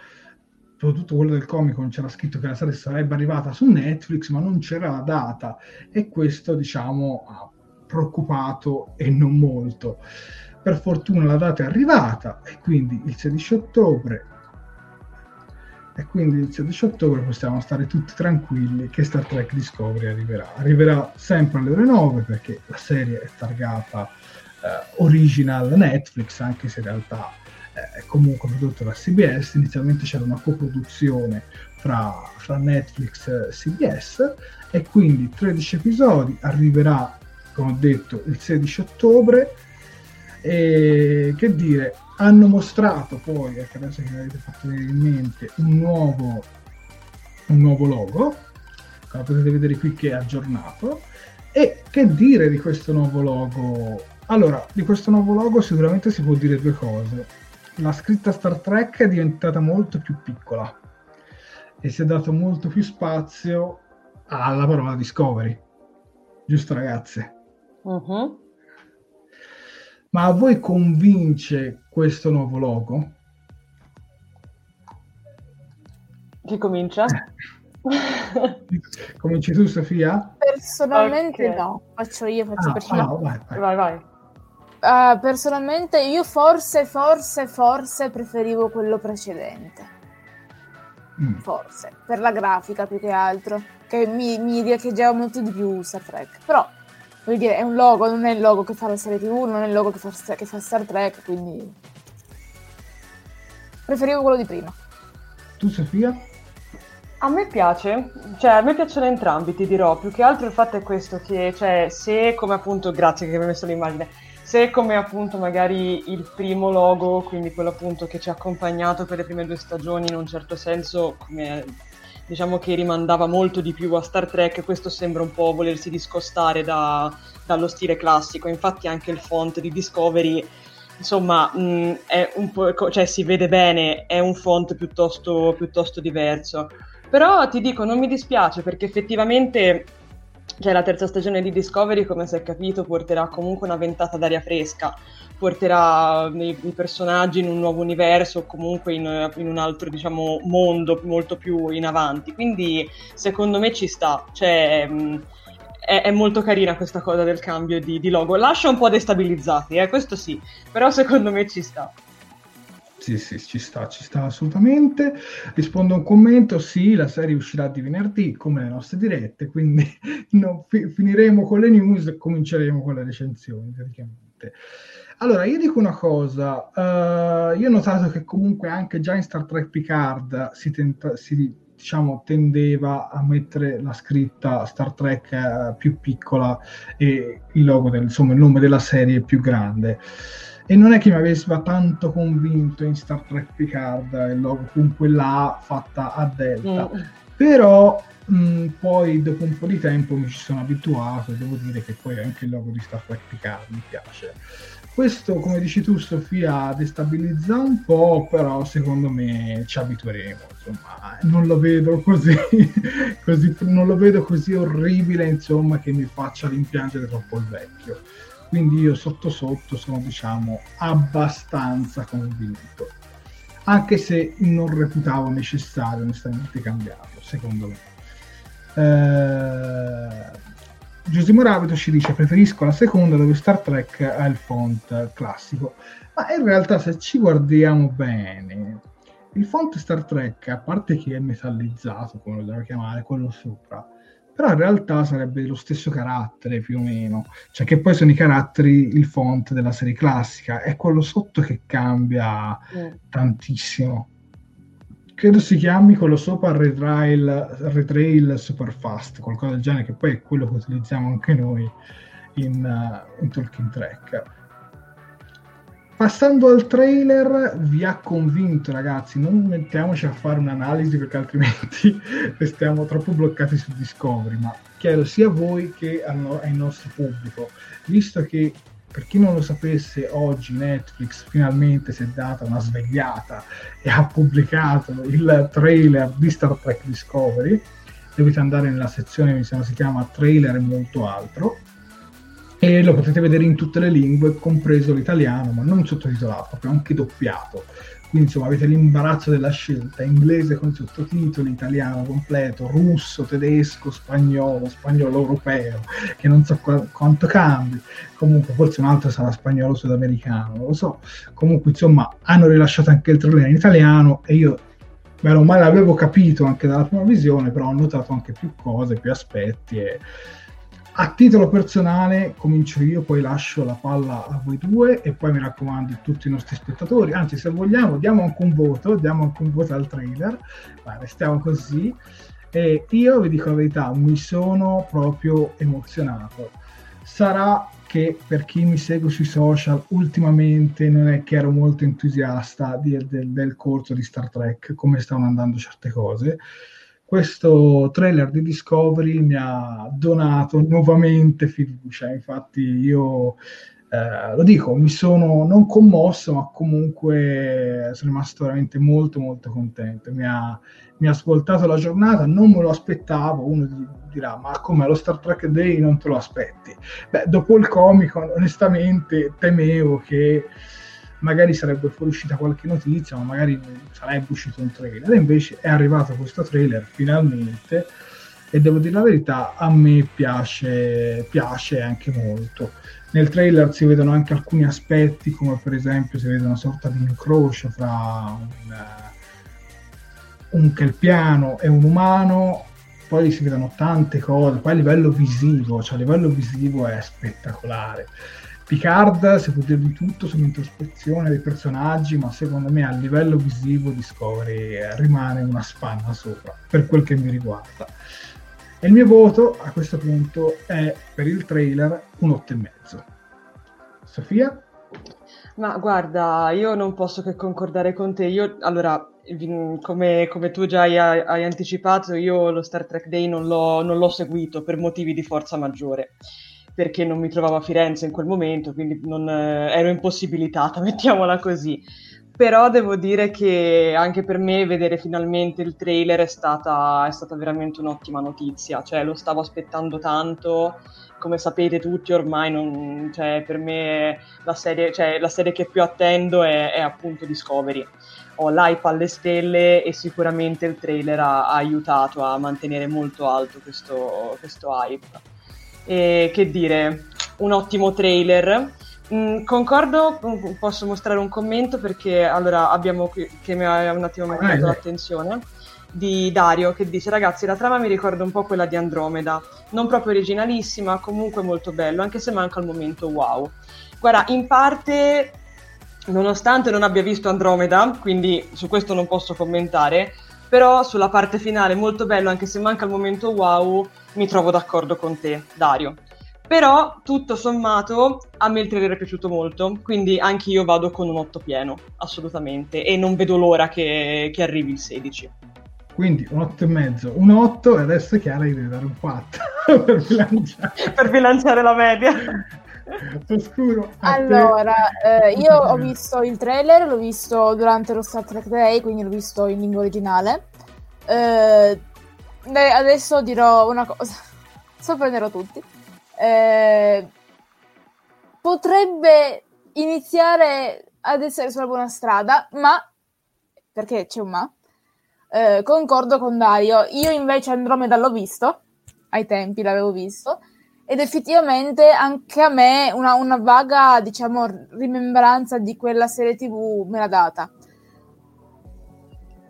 soprattutto quello del Comic c'era scritto che la serie sarebbe arrivata su Netflix, ma non c'era la data e questo, diciamo, ha preoccupato e non molto. Per fortuna la data è arrivata e quindi il 16 ottobre e quindi il 16 ottobre possiamo stare tutti tranquilli che Star Trek Discovery arriverà. Arriverà sempre alle ore 9 perché la serie è targata eh, original Netflix, anche se in realtà eh, è comunque prodotto da CBS. Inizialmente c'era una coproduzione fra, fra Netflix e CBS e quindi 13 episodi, arriverà, come ho detto, il 16 ottobre. E che dire, hanno mostrato poi, ecco adesso che avete fatto in mente, un nuovo, un nuovo logo, come potete vedere qui che è aggiornato, e che dire di questo nuovo logo? Allora, di questo nuovo logo sicuramente si può dire due cose. La scritta Star Trek è diventata molto più piccola e si è dato molto più spazio alla parola Discovery. Giusto ragazze? Uh-huh. Ma a voi convince questo nuovo logo? Chi comincia? Cominci tu, Sofia? Personalmente okay. no, faccio io, faccio ah, perché ah, vai, vai. vai, vai. Uh, personalmente io forse, forse, forse preferivo quello precedente. Mm. Forse, per la grafica più che altro, che mi, mi riecheggiava molto di più Star Trek. Però Vuol dire, è un logo, non è il logo che fa la serie TV, non è il logo che fa, che fa Star Trek, quindi... Preferivo quello di prima. Tu, Sofia? A me piace, cioè a me piacciono entrambi, ti dirò, più che altro il fatto è questo, che cioè se come appunto, grazie che mi hai messo l'immagine, se come appunto magari il primo logo, quindi quello appunto che ci ha accompagnato per le prime due stagioni in un certo senso, come diciamo che rimandava molto di più a Star Trek, questo sembra un po' volersi discostare da, dallo stile classico, infatti anche il font di Discovery insomma mh, po', cioè si vede bene, è un font piuttosto, piuttosto diverso. Però ti dico, non mi dispiace perché effettivamente cioè, la terza stagione di Discovery, come si è capito, porterà comunque una ventata d'aria fresca porterà i, i, personaggi in un nuovo universo o comunque in, in, un altro diciamo, mondo molto più in avanti. Quindi secondo me ci sta. Cioè, mh, è, è, molto carina questa cosa del cambio di, di logo. Lascia un po' destabilizzati, eh, questo sì, però secondo me ci sta. Sì, sì, ci sta, ci sta assolutamente. Rispondo a un commento, sì, la serie uscirà di venerdì, come le nostre dirette, quindi no, fi- finiremo con le news e cominceremo con le recensioni, praticamente. Allora, io dico una cosa, uh, io ho notato che comunque anche già in Star Trek Picard si, tenta, si diciamo, tendeva a mettere la scritta Star Trek uh, più piccola e il logo del, insomma, il nome della serie più grande. E non è che mi avesse tanto convinto in Star Trek Picard il logo con quella A fatta a delta. Mm. Però mh, poi dopo un po' di tempo mi ci sono abituato e devo dire che poi anche il logo di Star Trek Picard mi piace. Questo, come dici tu, Sofia, destabilizza un po', però secondo me ci abitueremo. Insomma, non lo vedo così, così non lo vedo così orribile, insomma, che mi faccia rimpiangere troppo il vecchio. Quindi io sotto sotto sono, diciamo, abbastanza convinto. Anche se non reputavo necessario onestamente cambiarlo, secondo me. Eh, Giusimo Rabbito ci dice preferisco la seconda dove Star Trek ha il font classico. Ma in realtà se ci guardiamo bene il font Star Trek a parte che è metallizzato come lo devo chiamare quello sopra però in realtà sarebbe lo stesso carattere più o meno. Cioè che poi sono i caratteri il font della serie classica è quello sotto che cambia mm. tantissimo credo si chiami quello sopra Retrail, Retrail Superfast, qualcosa del genere, che poi è quello che utilizziamo anche noi in, uh, in Talking Track. Passando al trailer, vi ha convinto ragazzi, non mettiamoci a fare un'analisi perché altrimenti restiamo troppo bloccati su Discovery, ma chiedo sia a voi che al, al nostro pubblico, visto che per chi non lo sapesse, oggi Netflix finalmente si è data una svegliata e ha pubblicato il trailer di Star Trek Discovery. Dovete andare nella sezione sembra si chiama trailer e molto altro e lo potete vedere in tutte le lingue, compreso l'italiano, ma non sottotitolato, proprio anche doppiato. Quindi insomma avete l'imbarazzo della scelta, inglese con sottotitoli, italiano completo, russo, tedesco, spagnolo, spagnolo europeo, che non so qu- quanto cambi. Comunque forse un altro sarà spagnolo sudamericano, non lo so. Comunque insomma hanno rilasciato anche il trailer in italiano e io meno male l'avevo capito anche dalla prima visione, però ho notato anche più cose, più aspetti e a titolo personale comincio io, poi lascio la palla a voi due e poi mi raccomando tutti i nostri spettatori, anzi se vogliamo diamo anche un voto, diamo anche un voto al trailer, ma restiamo così. E io vi dico la verità, mi sono proprio emozionato. Sarà che per chi mi segue sui social ultimamente non è che ero molto entusiasta di, del, del corso di Star Trek, come stavano andando certe cose questo trailer di Discovery mi ha donato nuovamente fiducia. Infatti, io eh, lo dico, mi sono non commosso, ma comunque sono rimasto veramente molto, molto contento. Mi ha, mi ha ascoltato la giornata, non me lo aspettavo. Uno dirà: Ma come lo Star Trek Day non te lo aspetti? Beh, dopo il comico, onestamente temevo che magari sarebbe fuoriuscita qualche notizia, ma magari sarebbe uscito un trailer. E invece è arrivato questo trailer finalmente e devo dire la verità, a me piace, piace anche molto. Nel trailer si vedono anche alcuni aspetti, come per esempio si vede una sorta di incrocio fra un, un kelpiano e un umano, poi si vedono tante cose, poi a livello visivo, cioè a livello visivo è spettacolare Picard si può dire di tutto sull'introspezione dei personaggi, ma secondo me a livello visivo Discovery eh, rimane una spanna sopra, per quel che mi riguarda. E il mio voto a questo punto è per il trailer un 8,5. Sofia? Ma guarda, io non posso che concordare con te. Io, allora, come, come tu già hai, hai, anticipato, io lo Star Trek Day non l'ho, non l'ho seguito per motivi di forza maggiore perché non mi trovavo a Firenze in quel momento, quindi non, eh, ero impossibilitata, mettiamola così. Però devo dire che anche per me vedere finalmente il trailer è stata, è stata veramente un'ottima notizia, cioè lo stavo aspettando tanto, come sapete tutti ormai, non, cioè, per me la serie, cioè, la serie, che più attendo è, è appunto Discovery ho l'hype alle stelle e sicuramente il trailer ha, ha aiutato a mantenere molto alto questo, questo hype. E, che dire, un ottimo trailer. Mm, concordo, mm, posso mostrare un commento perché allora abbiamo qui, che mi ha un attimo mancato ah, l'attenzione di Dario che dice ragazzi la trama mi ricorda un po' quella di Andromeda. Non proprio originalissima comunque molto bello anche se manca il momento wow. Guarda in parte nonostante non abbia visto Andromeda quindi su questo non posso commentare però sulla parte finale molto bello anche se manca il momento wow mi trovo d'accordo con te, Dario. Però, tutto sommato, a me il trailer è piaciuto molto, quindi anche io vado con un 8 pieno, assolutamente, e non vedo l'ora che, che arrivi il 16. Quindi un 8 e mezzo, un 8 e adesso è chiaro che devi dare un 4 per bilanciare. per bilanciare la media. Oscuro. Allora, eh, io ho visto il trailer, l'ho visto durante lo Star Trek Day, quindi l'ho visto in lingua originale. Eh, adesso dirò una cosa. Sorprenderò tutti. Eh, potrebbe iniziare ad essere sulla buona strada, ma perché c'è un ma? Eh, concordo con Dario. Io invece Andromeda l'ho visto, ai tempi l'avevo visto, ed effettivamente anche a me una, una vaga, diciamo, rimembranza di quella serie TV me l'ha data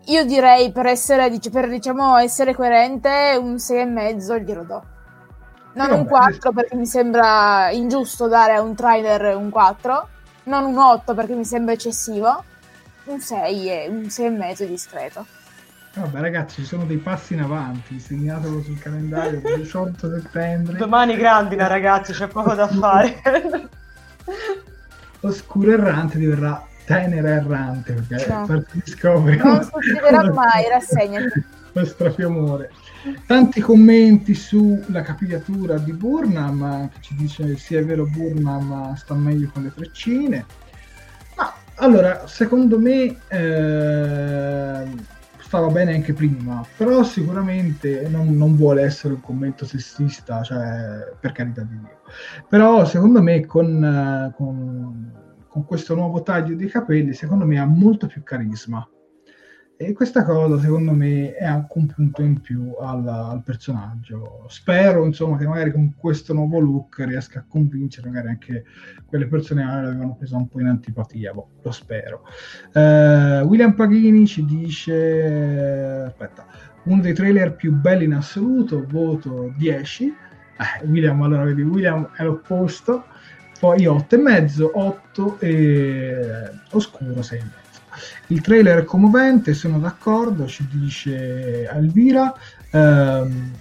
io direi per essere, per, diciamo, essere coerente un 6,5 glielo do. Non un 4 perché mi sembra ingiusto dare a un trailer un 4, non un 8 perché mi sembra eccessivo, un 6 e un 6,5 discreto. Vabbè ragazzi, ci sono dei passi in avanti, segnatelo sul calendario del 18 settembre. Domani grandina ragazzi, c'è poco da fare. Oscuro errante diverrà tenera errante, perché No. per Non succederà mai, rassegnati. lo strafiamore. Tanti commenti sulla capigliatura di Burnham, che ci dice sì è vero Burnham sta meglio con le treccine. Ma allora, secondo me eh, stava bene anche prima, però sicuramente non, non vuole essere un commento sessista, cioè per carità di Dio. Però secondo me con, eh, con- con questo nuovo taglio di capelli, secondo me ha molto più carisma. E questa cosa, secondo me, è anche un punto in più al, al personaggio. Spero, insomma, che magari con questo nuovo look riesca a convincere magari anche quelle persone che l'avevano presa un po' in antipatia. Boh, lo spero. Eh, William Paghini ci dice: Aspetta, uno dei trailer più belli in assoluto, voto 10. Eh, William, allora vedi, William è l'opposto. Poi 8 e mezzo, 8 e oscuro 6 e mezzo. Il trailer è commovente, sono d'accordo, ci dice Elvira. Ehm,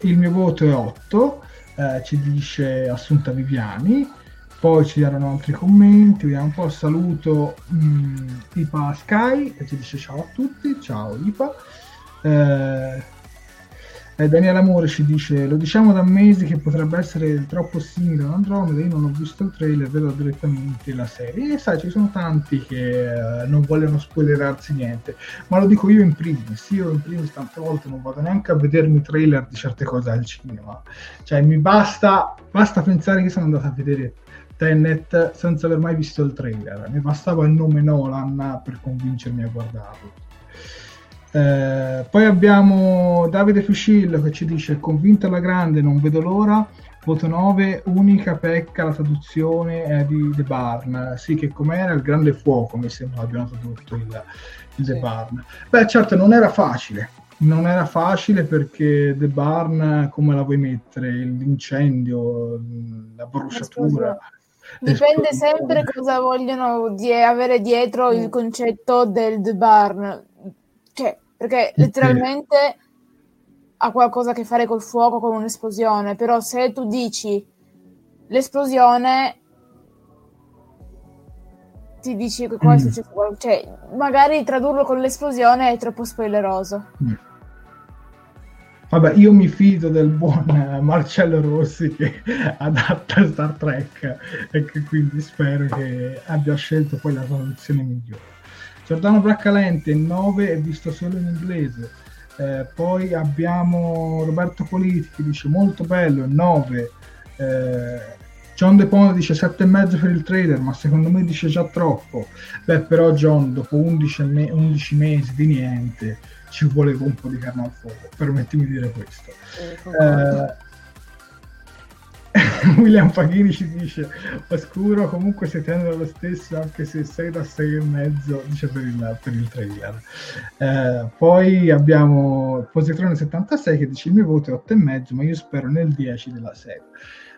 il mio voto è 8, eh, ci dice Assunta Viviani. Poi ci erano altri commenti, vediamo un po'. Saluto mh, Ipa Sky che ci dice ciao a tutti, ciao Ipa. Eh, eh, Daniele Amore ci dice: Lo diciamo da mesi che potrebbe essere troppo simile ad Andromeda. Io non ho visto il trailer, vedo direttamente la serie. E sai, ci sono tanti che eh, non vogliono spoilerarsi niente, ma lo dico io in primis. Io in primis tante volte non vado neanche a vedermi trailer di certe cose al cinema. Cioè, mi basta, basta pensare che sono andato a vedere Tenet senza aver mai visto il trailer. Mi bastava il nome Nolan per convincermi a guardarlo. Eh, poi abbiamo Davide Fuscillo che ci dice convinto alla grande, non vedo l'ora. Voto 9, unica pecca la traduzione è di The Barn. Sì, che com'era il grande fuoco, mi sembra abbiano tradotto il, il The Sì. Barn. Beh, certo, non era facile. Non era facile perché The Barn, come la vuoi mettere? L'incendio, la bruciatura. Dipende sempre cosa vogliono di- avere dietro il concetto del The Barn. Cioè, perché letteralmente ha qualcosa a che fare col fuoco, con un'esplosione. Però se tu dici l'esplosione, ti dici che qua è Mm. successo qualcosa. Cioè, magari tradurlo con l'esplosione è troppo spoileroso. Mm. Vabbè, io mi fido del buon Marcello Rossi che adatta Star Trek e che quindi spero che abbia scelto poi la traduzione migliore. Giordano Braccalente 9 è visto solo in inglese. Eh, poi abbiamo Roberto Politi che dice molto bello 9. Eh, John De Pone dice 7,5 per il trailer, ma secondo me dice già troppo. Beh, però John, dopo 11, me- 11 mesi di niente, ci voleva un po' di carne al fuoco, permettimi di dire questo. Eh, William Paghini ci dice oscuro comunque si tende lo stesso anche se 6 da 6 e mezzo dice per il, per il trailer. Eh, poi abbiamo Positrone 76 che dice il mio voto è 8 e mezzo ma io spero nel 10 della serie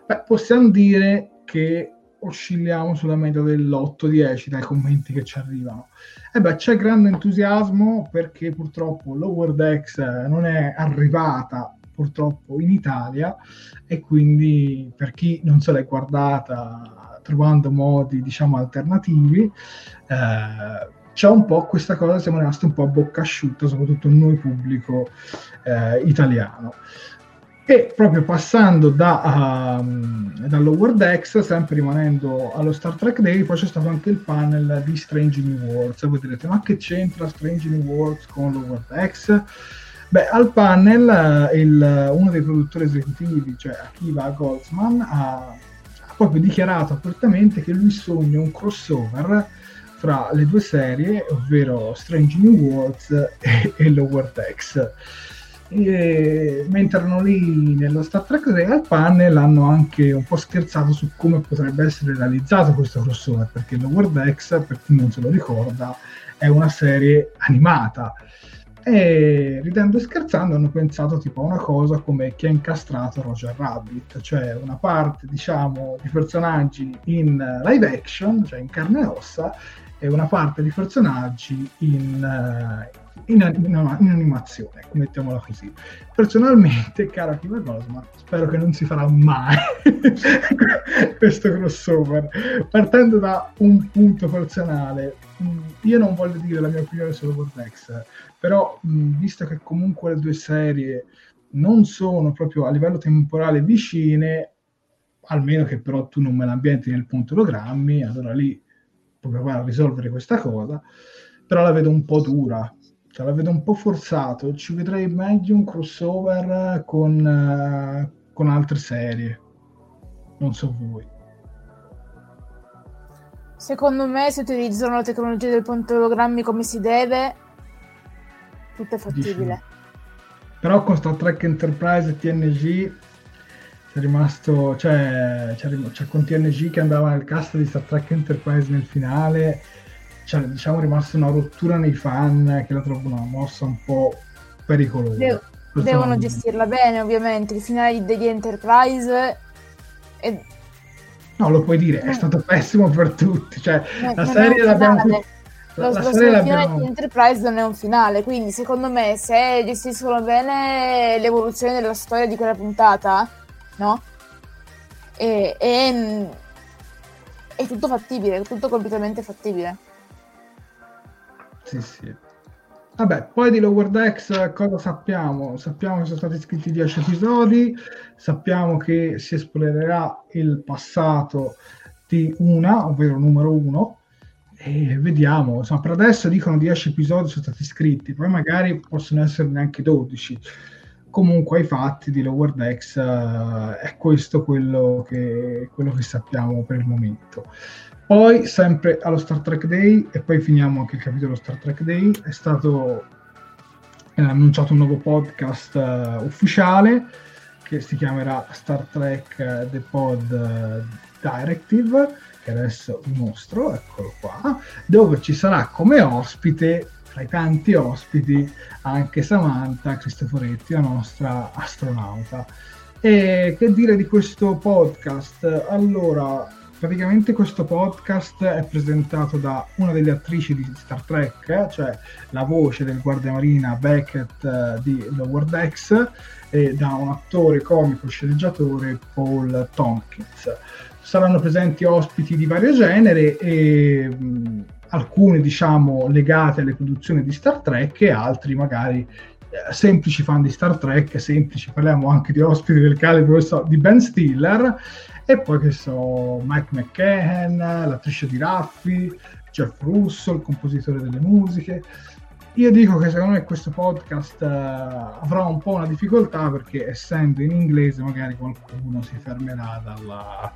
Beh, possiamo dire che oscilliamo sulla media dell'8-10 dai commenti che ci arrivano. E beh, c'è grande entusiasmo perché purtroppo Lower Decks eh, non è arrivata purtroppo in Italia e quindi per chi non se l'è guardata trovando modi diciamo alternativi eh, c'è un po' questa cosa siamo rimasti un po' a bocca asciutta soprattutto noi pubblico eh, italiano e proprio passando da, um, da Lower Decks, sempre rimanendo allo Star Trek Day, poi c'è stato anche il panel di Strange New Worlds. Voi direte, ma che c'entra Strange New Worlds con Lower Decks? Beh, al panel eh, il- uno dei produttori esecutivi, cioè Akiva Goldsman, ha, ha proprio dichiarato apertamente che lui sogna un crossover fra le due serie, ovvero Strange New Worlds e, e Lower Decks. E mentre erano lì nello Star Trek al panel hanno anche un po' scherzato su come potrebbe essere realizzato questo crossover perché Lower Decks, per chi non se lo ricorda, è una serie animata e ridendo e scherzando hanno pensato tipo a una cosa come chi ha incastrato Roger Rabbit, cioè una parte diciamo di personaggi in live action, cioè in carne e ossa, e una parte di personaggi in, eh, in, in, in, animazione, mettiamola così. Personalmente, cara Kiva Cosma, spero che non si farà mai questo crossover. Partendo da un punto personale, mm, io non voglio dire la mia opinione su Vortex, però mh, visto che comunque le due serie non sono proprio a livello temporale vicine, almeno che però tu non me l'ambienti nel punto ologrammi, allora lì puoi provare a risolvere questa cosa, però la vedo un po' dura, cioè la vedo un po' forzato, ci vedrei meglio un crossover con, uh, con altre serie, non so voi. Secondo me se utilizzano la tecnologia del punto ologrammi come si deve, tutto è fattibile. Però con Star Trek Enterprise e TNG c'è rimasto, cioè, c'è, c'è con TNG che andava nel cast di Star Trek Enterprise nel finale, c'è diciamo rimasta una rottura nei fan che la trovo una mossa un po' pericolosa. De- devono gestirla bene ovviamente, il finale di Enterprise è... No, lo puoi dire, è stato pessimo per tutti, cioè no, la serie l'abbiamo... Finale. Lo, la lo finale l'abbiamo... di Enterprise non è un finale, quindi secondo me se gestiscono bene l'evoluzione della storia di quella puntata, no? E, e, è tutto fattibile, è tutto completamente fattibile. Sì, sì. Vabbè, poi di Lower Decks cosa sappiamo? Sappiamo che sono stati scritti 10 episodi, sappiamo che si esplorerà il passato di una, ovvero numero uno, e vediamo. Insomma, per adesso dicono 10 episodi sono stati scritti, poi magari possono essere neanche 12 comunque ai fatti di Lower Decks uh, è questo quello che, quello che, sappiamo per il momento. Poi, sempre allo Star Trek Day, e poi finiamo anche il capitolo Star Trek Day, è stato è annunciato un nuovo podcast uh, ufficiale che si chiamerà Star Trek uh, The Pod Directive, che adesso mostro, eccolo qua, dove ci sarà come ospite tra i tanti ospiti anche Samantha Cristoforetti, la nostra astronauta. E che dire di questo podcast? Allora, praticamente questo podcast è presentato da una delle attrici di Star Trek, cioè la voce del guardiamarina Beckett uh, di Lower Decks, e da un attore comico sceneggiatore Paul Tompkins. Saranno presenti ospiti di vario genere e mh, alcune diciamo legate alle produzioni di Star Trek e altri magari eh, semplici fan di Star Trek, semplici, parliamo anche di ospiti del calibro di Ben Stiller e poi che so Mike McCann, l'attrice di Raffi, Jeff Russo, il compositore delle musiche. Io dico che secondo me questo podcast uh, avrà un po' una difficoltà perché essendo in inglese magari qualcuno si fermerà dalla,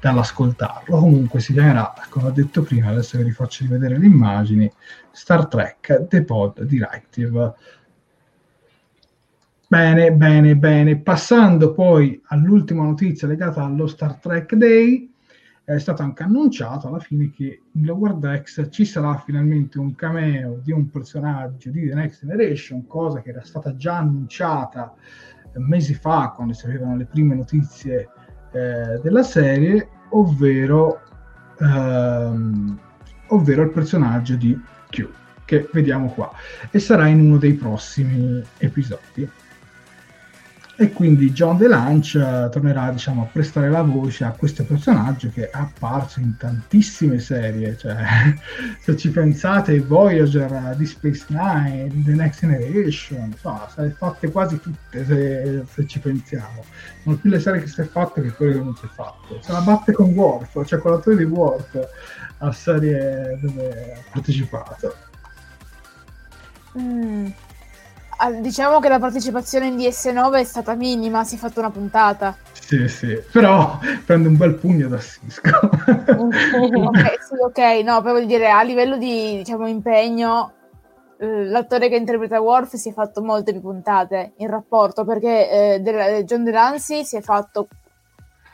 dall'ascoltarlo. Comunque si chiamerà, come ho detto prima, adesso vi faccio rivedere le immagini, Star Trek The Pod Directive. Bene, bene, bene. Passando poi all'ultima notizia legata allo Star Trek Day, è stato anche annunciato alla fine che in Lower Decks ci sarà finalmente un cameo di un personaggio di The Next Generation, cosa che era stata già annunciata mesi fa quando si avevano le prime notizie eh, della serie ovvero, ehm, ovvero il personaggio di Q, che vediamo qua, e sarà in uno dei prossimi episodi e quindi John DeLange uh, tornerà diciamo, a prestare la voce a questo personaggio che è apparso in tantissime serie cioè, se ci pensate Voyager di Space Nine The Next Generation insomma, se le fatte quasi tutte se, se, ci pensiamo. Sono più le serie che si è fatte che quelle che non si è fatte. Se la batte con Worf cioè con l'attore di Worf a serie dove ha partecipato. Mm diciamo che la partecipazione in DS9 è stata minima, si è fatta una puntata. Sì, sì, però prende un bel pugno da Cisco. okay, sì, ok, no, poi voglio dire, a livello di diciamo, impegno, l'attore che interpreta Worf si è fatto molte più puntate in rapporto, perché eh, De- John DeLancey si è fatto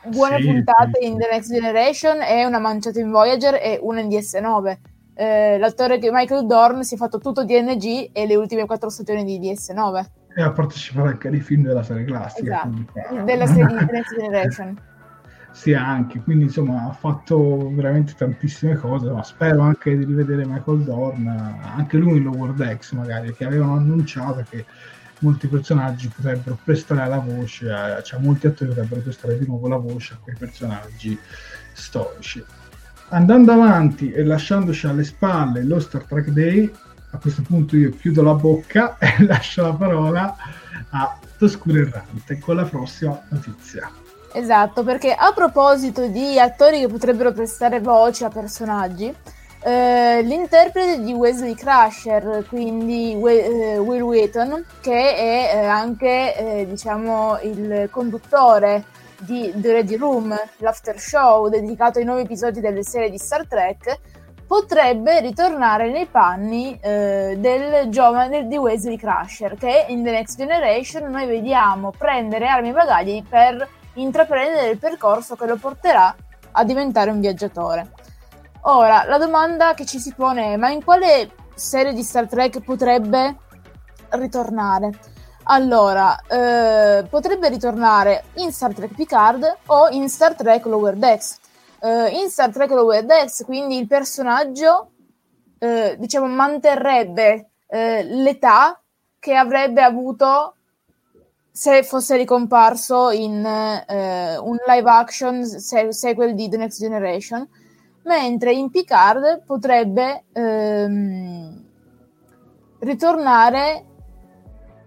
buone sì, puntate sì. in The Next Generation e una manciata in Voyager e una in DS9 eh, l'attore che Michael Dorn si è fatto tutto DNG e le ultime quattro stagioni di DS9. E ha partecipato anche ai film della serie classica. Esatto, della serie di Next Generation. Sì, anche, quindi insomma ha fatto veramente tantissime cose, ma spero anche di rivedere Michael Dorn, anche lui in Lower Decks magari, che avevano annunciato che molti personaggi potrebbero prestare la voce, cioè molti attori potrebbero prestare di nuovo la voce a quei personaggi storici. Andando avanti e lasciandoci alle spalle lo Star Trek Day, a questo punto io chiudo la bocca e lascio la parola a Toscuro Errante con la prossima notizia. Esatto, perché a proposito di attori che potrebbero prestare voce a personaggi, eh, l'interprete di Wesley Crusher, quindi We- eh, Will Wheaton, che è eh, anche eh, diciamo, il conduttore di The Ready Room, l'after show dedicato ai nuovi episodi delle serie di Star Trek, potrebbe ritornare nei panni eh, del giovane di Wesley Crusher, che in The Next Generation noi vediamo prendere armi e bagagli per intraprendere il percorso che lo porterà a diventare un viaggiatore. Ora, la domanda che ci si pone è: ma in quale serie di Star Trek potrebbe ritornare? Allora, eh, potrebbe ritornare in Star Trek Picard o in Star Trek Lower Decks. Eh, in Star Trek Lower Decks, quindi il personaggio, eh, diciamo, manterrebbe eh, l'età che avrebbe avuto se fosse ricomparso in eh, un live action se- sequel di The Next Generation mentre in Picard potrebbe ehm, ritornare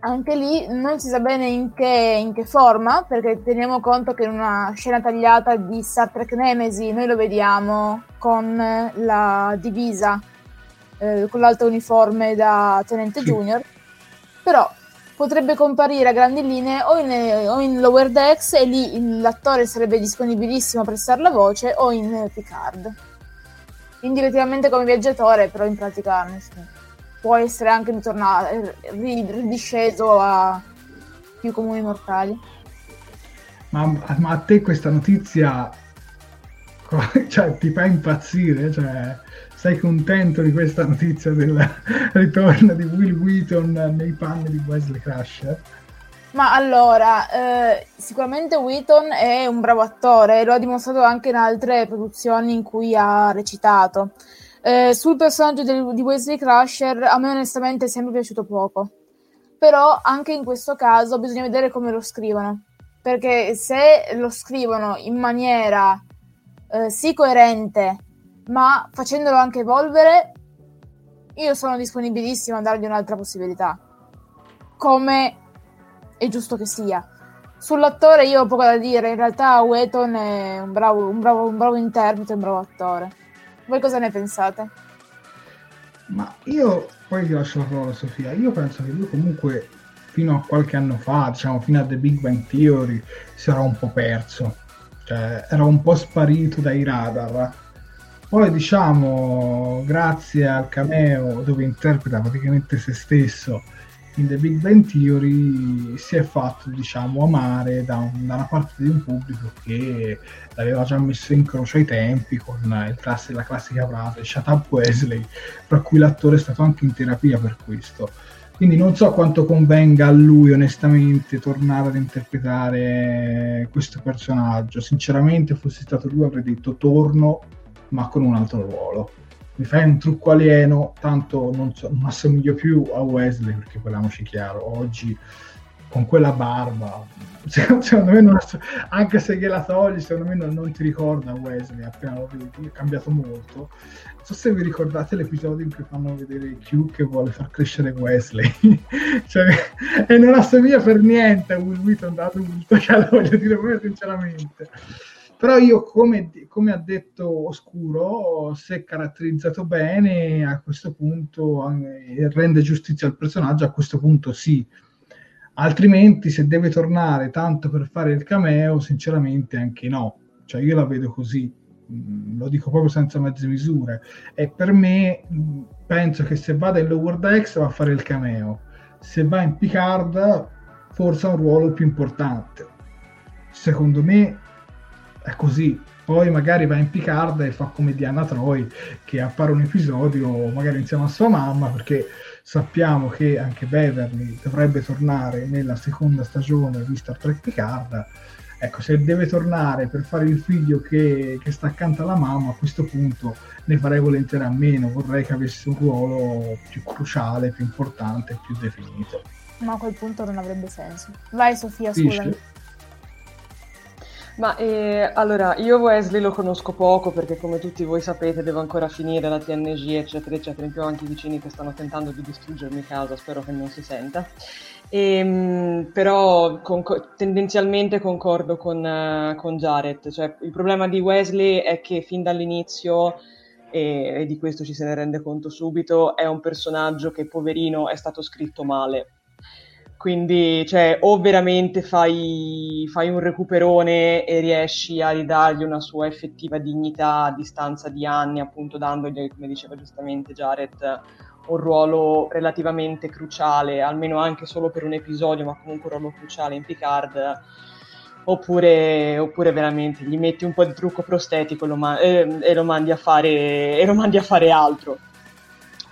anche lì non si sa bene in che, in che, forma, perché teniamo conto che in una scena tagliata di Star Trek Nemesis noi lo vediamo con la divisa, eh, con l'alta uniforme da Tenente sì. Junior, però potrebbe comparire a grandi linee o in, o in Lower Decks e lì l'attore sarebbe disponibilissimo a prestare la voce o in Picard. Indirettivamente come viaggiatore, però in pratica può essere anche ritornato, ridisceso a più comuni mortali. Ma, ma a te questa notizia cioè, ti fa impazzire? Cioè, sei contento di questa notizia del ritorno di Will Wheaton nei panni di Wesley Crusher? Ma allora, eh, sicuramente Wheaton è un bravo attore, lo ha dimostrato anche in altre produzioni in cui ha recitato. Eh, sul personaggio del, di Wesley Crusher a me onestamente è sempre piaciuto poco. Però anche in questo caso bisogna vedere come lo scrivono. Perché se lo scrivono in maniera eh, sì coerente ma facendolo anche evolvere, io sono disponibilissimo a dargli un'altra possibilità. Come è giusto che sia. Sull'attore io ho poco da dire, in realtà Wheaton è un bravo, un bravo, un bravo interprete, un bravo attore. Voi cosa ne pensate? Ma io, poi ti lascio la parola Sofia, io penso che lui comunque fino a qualche anno fa, diciamo fino a The Big Bang Theory, si era un po' perso, cioè era un po' sparito dai radar. Poi diciamo, grazie al cameo dove interpreta praticamente se stesso in The Big Bang Theory si è fatto diciamo amare da, un, da una parte di un pubblico che l'aveva già messo in croce ai tempi con classe, la classica frase Shut up Wesley per cui l'attore è stato anche in terapia per questo quindi non so quanto convenga a lui onestamente tornare ad interpretare questo personaggio sinceramente fossi stato lui avrei detto torno ma con un altro ruolo. Mi fai un trucco alieno, tanto non, so, non assomiglio più a Wesley, perché parliamoci chiaro, oggi con quella barba, secondo me, non, anche se gliela togli, secondo me non, non ti ricorda Wesley, appena lo vedi, è cambiato molto. Non so se vi ricordate l'episodio in cui fanno vedere Q che vuole far crescere Wesley, cioè, e non assomiglia per niente a Will Wheaton da adulto, cioè, voglio dire proprio sinceramente. Però io, come, come, ha detto Oscuro, se caratterizzato bene, a questo punto eh, rende giustizia al personaggio, a questo punto sì. Altrimenti, se deve tornare tanto per fare il cameo, sinceramente anche no. Cioè, io la vedo così, mm, lo dico proprio senza mezze misure. E per me, mm, penso che se vada in Lower Decks va a fare il cameo. Se va in Picard, forse ha un ruolo più importante. Secondo me è così. Poi magari va in Picard e fa come Diana Troy che appare un episodio magari insieme a sua mamma perché sappiamo che anche Beverly dovrebbe tornare nella seconda stagione di Star Trek Picard. ecco, se deve tornare per fare il figlio che, che sta accanto alla mamma, a questo punto ne farei volentieri a meno, vorrei che avesse un ruolo più cruciale, più importante, più definito. Ma a quel punto non avrebbe senso. Vai Sofia, scusami. Ma eh, allora, io Wesley lo conosco poco perché come tutti voi sapete devo ancora finire la TNG eccetera eccetera, in più ho anche i vicini che stanno tentando di distruggermi casa, spero che non si senta. E, ehm, però con, tendenzialmente concordo con, uh, con Jared, cioè, il problema di Wesley è che fin dall'inizio e, e, di questo ci se ne rende conto subito, è un personaggio che poverino è stato scritto male. Quindi, cioè, o veramente fai, fai, un recuperone e riesci a ridargli una sua effettiva dignità a distanza di anni, appunto dandogli, come diceva giustamente Jared, un ruolo relativamente cruciale, almeno anche solo per un episodio, ma comunque un ruolo cruciale in Picard, oppure, oppure veramente gli metti un po' di trucco prostetico e lo, ma- e, e lo mandi, a fare, e lo mandi a fare altro.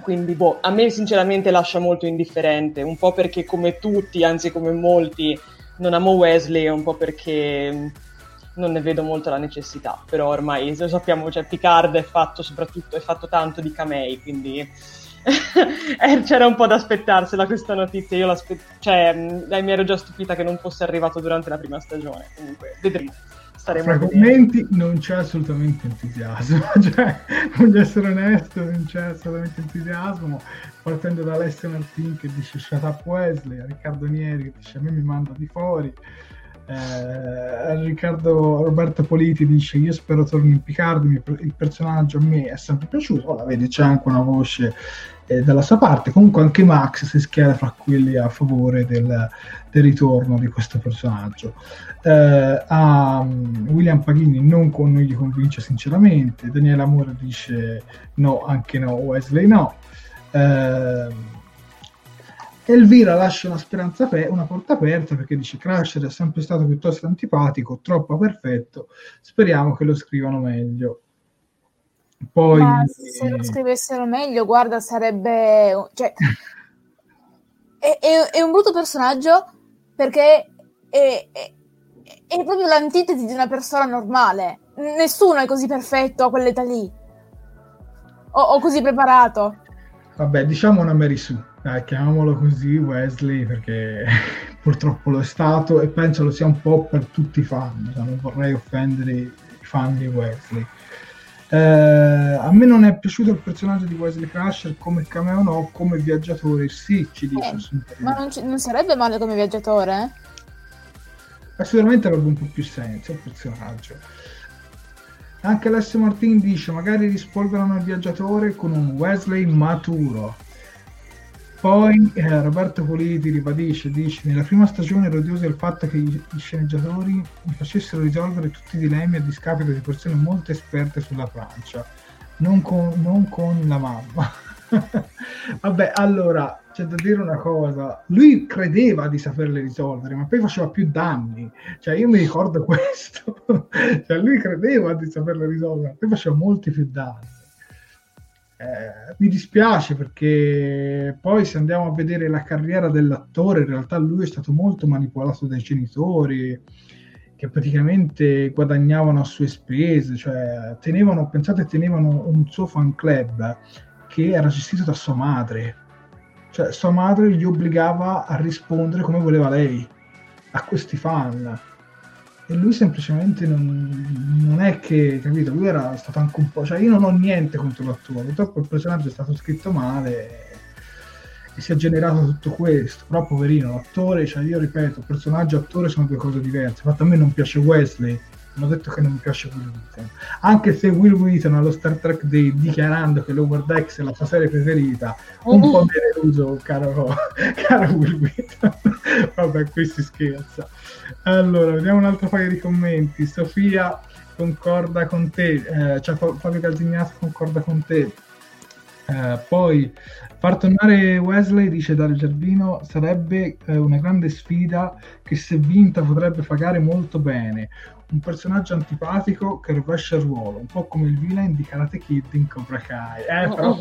Quindi, boh, a me sinceramente lascia molto indifferente, un po' perché come tutti, anzi come molti, non amo Wesley, un po' perché mm, non ne vedo molto la necessità, però ormai lo sappiamo, cioè Picard è fatto soprattutto, è fatto tanto di camei, quindi eh, c'era un po' da aspettarsela questa notizia, io cioè, mm, mi ero già stupita che non fosse arrivato durante la prima stagione, comunque vedremo staremo Fra commenti non c'è assolutamente entusiasmo, cioè, voglio essere onesto, non c'è assolutamente entusiasmo, partendo da Alessio Martin che dice shut up Wesley, a Riccardo Nieri che dice a me mi manda di fuori, eh, Riccardo Roberto Politi dice io spero torni in Picard, il personaggio a me è sempre piaciuto, ora vedi c'è anche una voce eh, dalla sua parte. Comunque anche Max si schiera fra quelli a favore del, del ritorno di questo personaggio. Eh, a um, William Paghini non, con, non gli convince sinceramente, Daniele Amore dice no, anche no, Wesley no. Eh, Elvira lascia una speranza pe- una porta aperta perché dice Crusher è sempre stato piuttosto antipatico, troppo perfetto, speriamo che lo scrivano meglio. Poi... Ma se lo scrivessero meglio, guarda, sarebbe... Cioè, è, è, è, un brutto personaggio perché è, è, proprio l'antitesi di una persona normale. Nessuno è così perfetto a quell'età lì. O, o così preparato. Vabbè, diciamo una Mary Sue. Dai, chiamiamolo così Wesley perché purtroppo lo è stato e penso lo sia un po' per tutti i fan. Non vorrei offendere i fan di Wesley. Eh, a me non è piaciuto il personaggio di Wesley Crusher come cameo no, come viaggiatore sì, ci dice. Eh, ma non, c- non, sarebbe male come viaggiatore? Eh, sicuramente avrebbe un po' più senso il personaggio. Anche Alessio Martin dice magari rispolverano il viaggiatore con un Wesley maturo. Poi eh, Roberto Politi ribadisce, dice, nella prima stagione ero odioso del fatto che gli, sceneggiatori mi facessero risolvere tutti i dilemmi a discapito di persone molto esperte sulla Francia, non con, non con la mamma. Vabbè, allora, c'è da dire una cosa, lui credeva di saperle risolvere, ma poi faceva più danni, cioè io mi ricordo questo, cioè lui credeva di saperle risolvere, poi faceva molti più danni. Eh, mi dispiace perché poi se andiamo a vedere la carriera dell'attore, in realtà lui è stato molto manipolato dai genitori che praticamente guadagnavano a sue spese, cioè tenevano, pensate, tenevano un suo fan club che era gestito da sua madre, cioè sua madre gli obbligava a rispondere come voleva lei a questi fan. E lui semplicemente non, non, è che, capito, lui era stato anche un po', cioè io non ho niente contro l'attore, purtroppo il personaggio è stato scritto male e si è generato tutto questo, però poverino, l'attore, cioè io ripeto, personaggio e attore sono due cose diverse, infatti a me non piace Wesley, hanno detto che non mi piace Will Wheaton, anche se Will Wheaton allo Star Trek Day dichiarando che l'Over Decks è la sua serie preferita, un po' deluso, caro, caro Will Wheaton, vabbè qui si scherza. Allora, vediamo un altro paio di commenti. Sofia concorda con te, eh, cioè Fabio Calzignato concorda con te. Eh, poi far tornare Wesley, dice Dario Giardino, sarebbe eh, una grande sfida che se vinta potrebbe pagare molto bene. Un personaggio antipatico che rovescia il ruolo, un po' come il villain di Karate Kid in Cobra Kai. Eh, però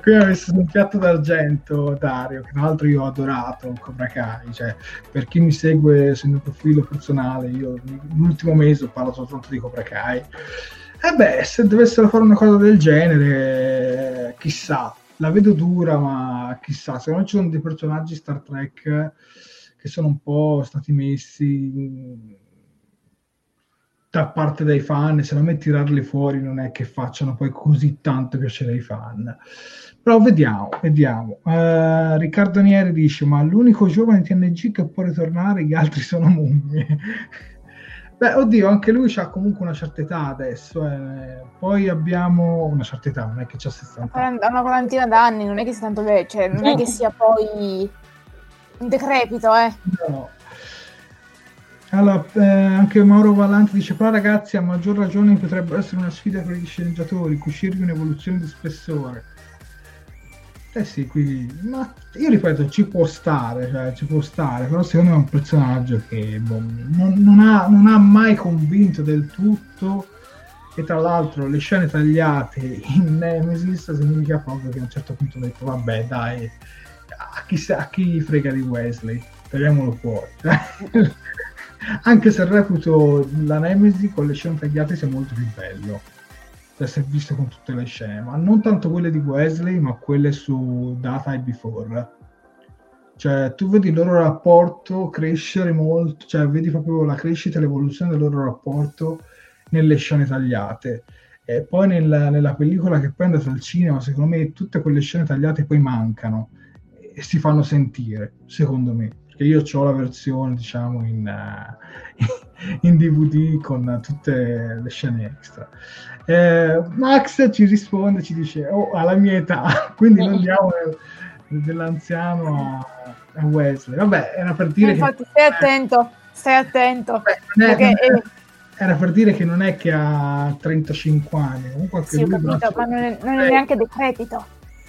qui ha messo un piatto d'argento Dario, che tra l'altro io ho adorato Cobra Kai. Cioè, per chi mi segue sul mio profilo personale, io l'ultimo mese ho parlato soltanto di Cobra Kai. E eh beh, se dovessero fare una cosa del genere, chissà, la vedo dura, ma chissà, secondo me ci sono dei personaggi Star Trek che sono un po' stati messi da parte dei fan, secondo me tirarli fuori non è che facciano poi così tanto piacere ai fan. Però vediamo, vediamo. Uh, Riccardo Nieri dice, ma l'unico giovane TNG che può ritornare, gli altri sono mummie. Beh, oddio, anche lui ha comunque una certa età adesso. Eh. Poi abbiamo una certa età, non è che c'ha 60 anni. Ha una quarantina d'anni, non è che sia tanto vecchio, cioè, non è che sia poi un decrepito, eh. No. Allora, eh, anche Mauro Vallanti dice: Però, ragazzi, a maggior ragione potrebbe essere una sfida per gli sceneggiatori, cucirvi un'evoluzione di spessore. Eh sì, quindi, ma io ripeto, ci può stare, cioè, ci può stare, però secondo me è un personaggio che boh, non, non, ha, non, ha, mai convinto del tutto e tra l'altro le scene tagliate in Nemesis significa proprio che a un certo punto ho detto vabbè dai, a chi, a chi frega di Wesley, tagliamolo fuori. Anche se reputo la Nemesis con le scene tagliate sia molto più bello da essere visto con tutte le scene, ma non tanto quelle di Wesley, ma quelle su Data e Before. Cioè, tu vedi il loro rapporto crescere molto, cioè vedi proprio la crescita e l'evoluzione del loro rapporto nelle scene tagliate. E poi nella, nella pellicola che poi è andata al cinema, secondo me tutte quelle scene tagliate poi mancano e si fanno sentire, secondo me. Perché io ho la versione, diciamo, in, uh, in DVD con tutte le scene extra. Eh, Max ci risponde, ci dice, oh, alla mia età, quindi non diamo dell'anziano a, a, Wesley. Vabbè, era per dire... Infatti, che, stai attento, stai attento. Beh, è, è, era per dire che non è che ha 35 anni, comunque sì, capito, ma non è, non è neanche decrepito.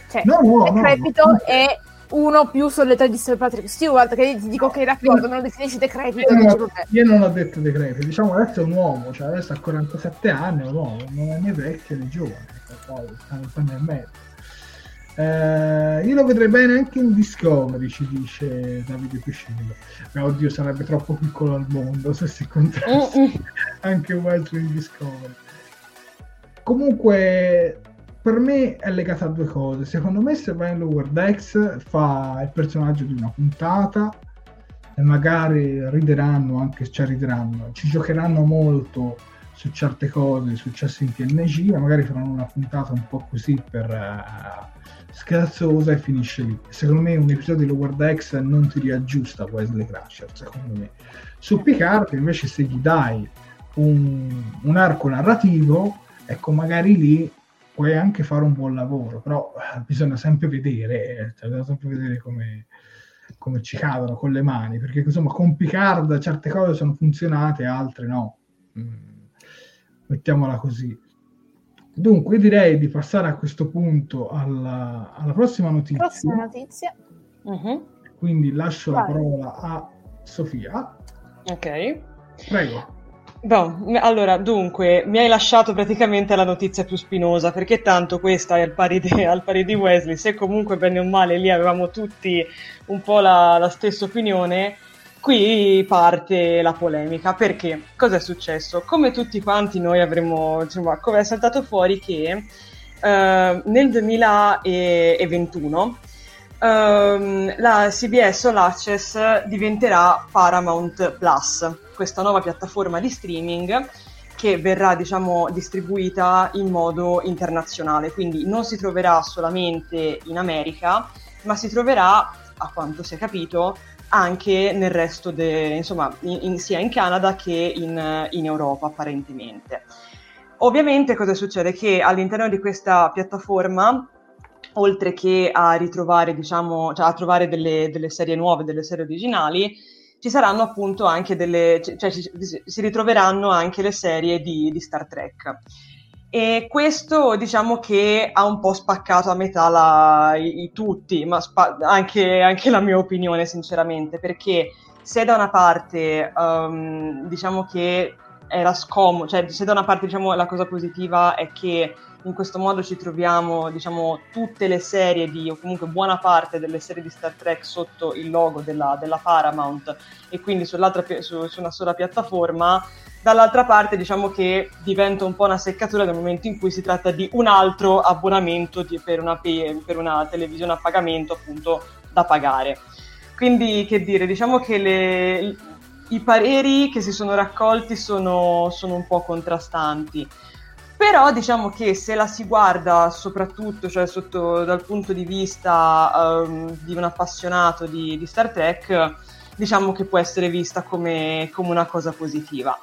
Cioè, no, no, decrepito no, è uno più sull'età di Sir Patrick Stewart, che ti dico che è d'accordo, non lo definisci decrepito. Io, non, io non ho detto decrepito, diciamo adesso è un uomo, cioè adesso ha 47 anni, è un uomo, non è né vecchio né giovane, ecco, poi sta nel mezzo. Eh, io lo vedrei bene anche in Discovery, ci dice Davide Piscillo. Ma oddio, sarebbe troppo piccolo al mondo se si contasse anche Wesley in Discovery. Comunque, per me è legata a due cose. Secondo me se va in Lower Decks fa il personaggio di una puntata e magari rideranno, anche cioè rideranno, ci giocheranno molto su certe cose successe in TNG, ma magari faranno una puntata un po' così per uh, scherzosa e finisce lì. Secondo me un episodio di Lower Decks non ti riaggiusta Wesley Crusher, secondo me. Su Picard invece se gli dai un, un arco narrativo, ecco magari lì puoi anche fare un buon lavoro, però eh, bisogna sempre vedere, cioè, bisogna sempre vedere come, come, ci cadono con le mani, perché insomma con Picard certe cose sono funzionate, altre no. Mm. Mettiamola così. Dunque direi di passare a questo punto alla, alla prossima notizia. Prossima notizia. Uh-huh. Quindi lascio Vai. la parola a Sofia. Ok. Prego. Boh, allora, dunque, mi hai lasciato praticamente la notizia più spinosa, perché tanto questa è al pari, di, al pari di Wesley, se comunque bene o male lì avevamo tutti un po' la, la stessa opinione, qui parte la polemica, perché? Cosa è successo? Come tutti quanti noi avremmo, insomma, come è saltato fuori che eh, nel 2021 ehm, la CBS All Access diventerà Paramount Plus, questa nuova piattaforma di streaming che verrà diciamo, distribuita in modo internazionale, quindi non si troverà solamente in America, ma si troverà, a quanto si è capito, anche nel resto, de, insomma, in, in, sia in Canada che in, in Europa apparentemente. Ovviamente cosa succede? Che all'interno di questa piattaforma oltre che a ritrovare, diciamo, cioè a trovare delle, delle, serie nuove, delle serie originali, ci saranno appunto anche delle, cioè ci, si ritroveranno anche le serie di, di Star Trek. E questo diciamo che ha un po' spaccato a metà la, i, i, tutti, ma spa- anche, anche, la mia opinione sinceramente, perché se da una parte um, diciamo che era scomodo, cioè se da una parte diciamo la cosa positiva è che in questo modo ci troviamo diciamo tutte le serie di, o comunque buona parte delle serie di Star Trek sotto il logo della, della Paramount e quindi su, su una sola piattaforma, dall'altra parte diciamo che diventa un po' una seccatura nel momento in cui si tratta di un altro abbonamento di, per, una, per, una, televisione a pagamento appunto da pagare. Quindi che dire, diciamo che le, i pareri che si sono raccolti sono, sono un po' contrastanti. Però diciamo che se la si guarda soprattutto cioè sotto, dal punto di vista um, di un appassionato di, di, Star Trek, diciamo che può essere vista come, come una cosa positiva.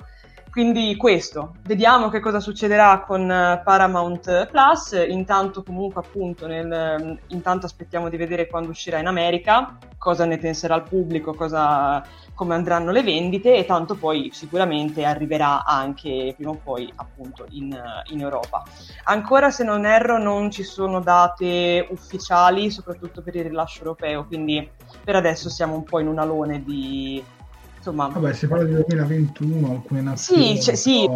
Quindi questo, vediamo che cosa succederà con eh, Paramount Plus, intanto comunque appunto nel, intanto aspettiamo di vedere quando uscirà in America, cosa ne penserà il pubblico, cosa, come andranno le vendite e tanto poi sicuramente arriverà anche prima o poi appunto in, in Europa. Ancora se non erro non ci sono date ufficiali, soprattutto per il rilascio europeo, quindi per adesso siamo un po' in un alone di Insomma, Vabbè, si parla di 2021, alcune nazioni. Sì, sì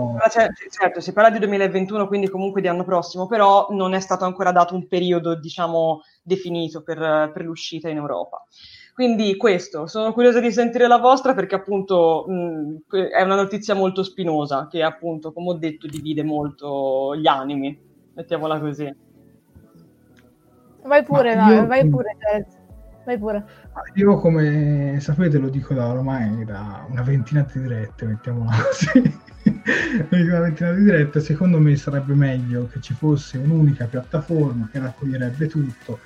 certo, si parla di 2021, quindi comunque di anno prossimo, però non è stato ancora dato un periodo, diciamo, definito per, per l'uscita in Europa. Quindi questo, sono curiosa di sentire la vostra perché appunto mh, è una notizia molto spinosa che appunto, come ho detto, divide molto gli animi, mettiamola così. Vai pure, io... vai pure. Vai pure. Io come sapete lo dico da ormai da una ventina di dirette, mettiamola così. una ventina di dirette, secondo me sarebbe meglio che ci fosse un'unica piattaforma che raccoglierebbe tutto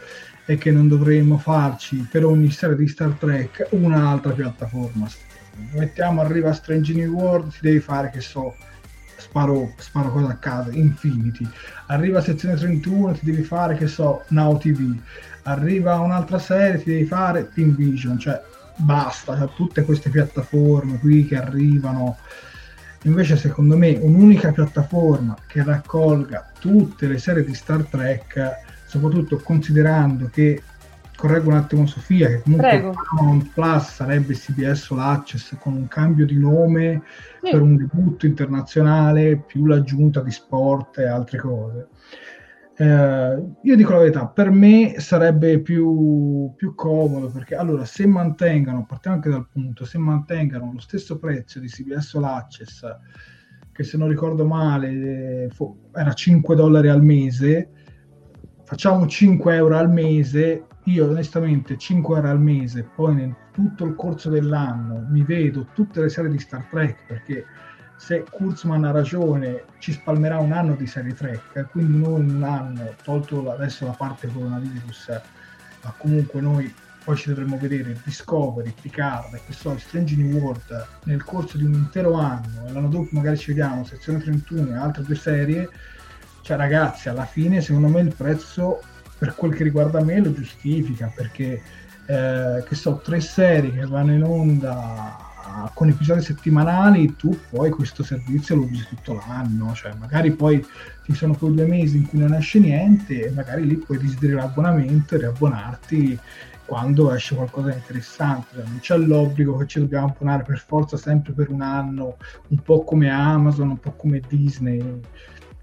e che non dovremmo farci per ogni serie di Star Trek un'altra piattaforma. Mettiamo arriva Strange New World, ti devi fare che so sparo, sparo cosa a caso, Infinity. Arriva sezione 31, ti devi fare, che so, Now TV. Arriva un'altra serie, ti devi fare Team Vision, cioè basta, cioè, tutte queste piattaforme qui che arrivano. Invece, secondo me, un'unica piattaforma che raccolga tutte le serie di Star Trek, soprattutto considerando che correggo un attimo Sofia, che comunque Prego. Paramount Plus sarebbe CBS All Access con un cambio di nome sì. per un debutto internazionale, più l'aggiunta di sport e altre cose. Eh, io dico la verità, per me sarebbe più, più, comodo perché allora se mantengano, partiamo anche dal punto, se mantengano lo stesso prezzo di CBS All Access, che se non ricordo male era 5 dollari al mese, facciamo 5 euro al mese. Io onestamente 5 ore al mese, poi nel tutto il corso dell'anno mi vedo tutte le serie di Star Trek perché se Kurzman ha ragione ci spalmerà un anno di serie Trek, quindi noi in un anno, tolto adesso la parte coronavirus, ma comunque noi poi ci dovremmo vedere Discovery, Picard e che so, Strange New World nel corso di un intero anno. E l'anno dopo magari ci vediamo sezione 31 e altre due serie, cioè ragazzi alla fine secondo me il prezzo per quel che riguarda me lo giustifica perché eh, che so, tre serie che vanno in onda con episodi settimanali tu poi questo servizio lo usi tutto l'anno. Cioè magari poi ci sono quei due mesi in cui non esce niente e magari lì puoi desideri l'abbonamento e riabbonarti quando esce qualcosa di interessante. Cioè, non c'è l'obbligo che ci dobbiamo abbonare per forza sempre per un anno un po' come Amazon un po' come Disney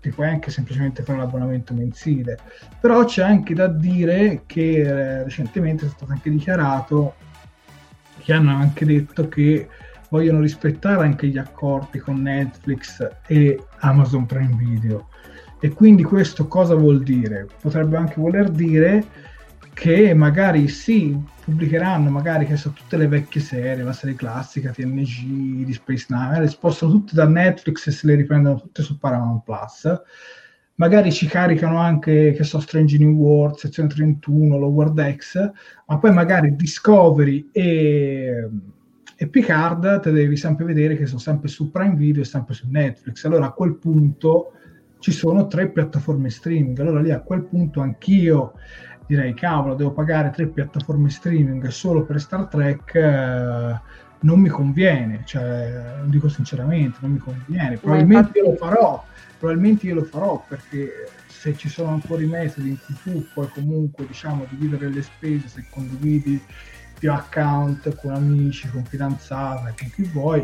ti puoi anche semplicemente fare l'abbonamento mensile. Però c'è anche da dire che eh, recentemente è stato anche dichiarato che hanno anche detto che vogliono rispettare anche gli accordi con Netflix e Amazon Prime Video. E quindi questo cosa vuol dire? Potrebbe anche voler dire che magari sì, pubblicheranno magari che so, tutte le vecchie serie, la serie classica, TNG, di Space Nine, le spostano tutte da Netflix e se le riprendono tutte su Paramount Plus. Magari ci caricano anche, che so, Strange New World, sezione 31, Lower X, ma poi magari Discovery e, e Picard te devi sempre vedere che sono sempre su Prime Video e sempre su Netflix. Allora a quel punto ci sono tre piattaforme streaming. Allora lì a quel punto anch'io direi cavolo devo pagare tre piattaforme streaming solo per Star Trek eh, non mi conviene, cioè, lo dico sinceramente, non mi conviene. Probabilmente io lo farò, probabilmente io lo farò perché se ci sono ancora i metodi in cui tu puoi comunque diciamo dividere le spese, se condividi più account con amici, con fidanzata, con chi vuoi,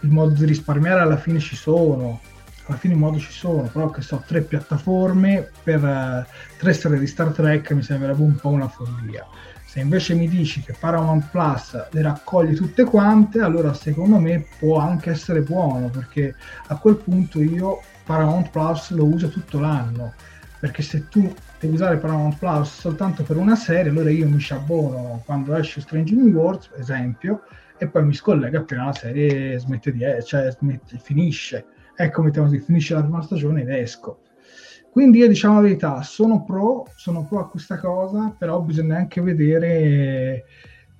il modo di risparmiare alla fine ci sono, alla fine i modi ci sono, però che so, tre piattaforme per uh, tre serie di Star Trek mi sembrerebbe un po' una follia. Se invece mi dici che Paramount Plus le raccogli tutte quante, allora secondo me può anche essere buono, perché a quel punto io Paramount Plus lo uso tutto l'anno, perché se tu devi usare Paramount Plus soltanto per una serie, allora io mi sciabbono quando esce Strange New Worlds, esempio, e poi mi scollega appena la serie smette di cioè smette, finisce. Ecco, mettiamo così, finisce la prima stagione ed esco. Quindi io diciamo la verità, sono pro, sono pro a questa cosa, però bisogna anche vedere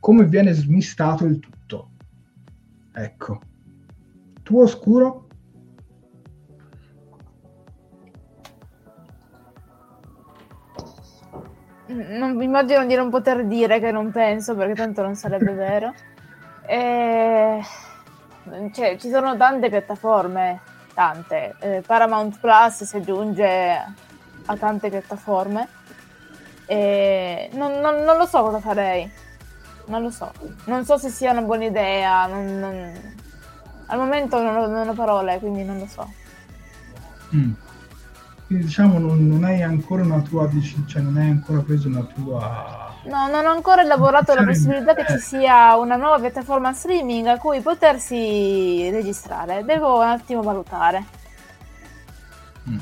come viene smistato il tutto. Ecco. Tu oscuro? Non, immagino di non poter dire che non penso, perché tanto non sarebbe vero. E... Cioè, ci sono tante piattaforme tante. Eh, Paramount Plus si aggiunge a tante piattaforme. E non, non, non, lo so cosa farei. Non lo so. Non so se sia una buona idea. Non, al momento non ho, non ho, parole, quindi non lo so. Mm. Quindi diciamo non, non hai ancora una tua cioè non hai ancora preso una tua No, non ho ancora elaborato la possibilità che ci sia una nuova piattaforma streaming a cui potersi registrare. Devo un attimo valutare. Mm.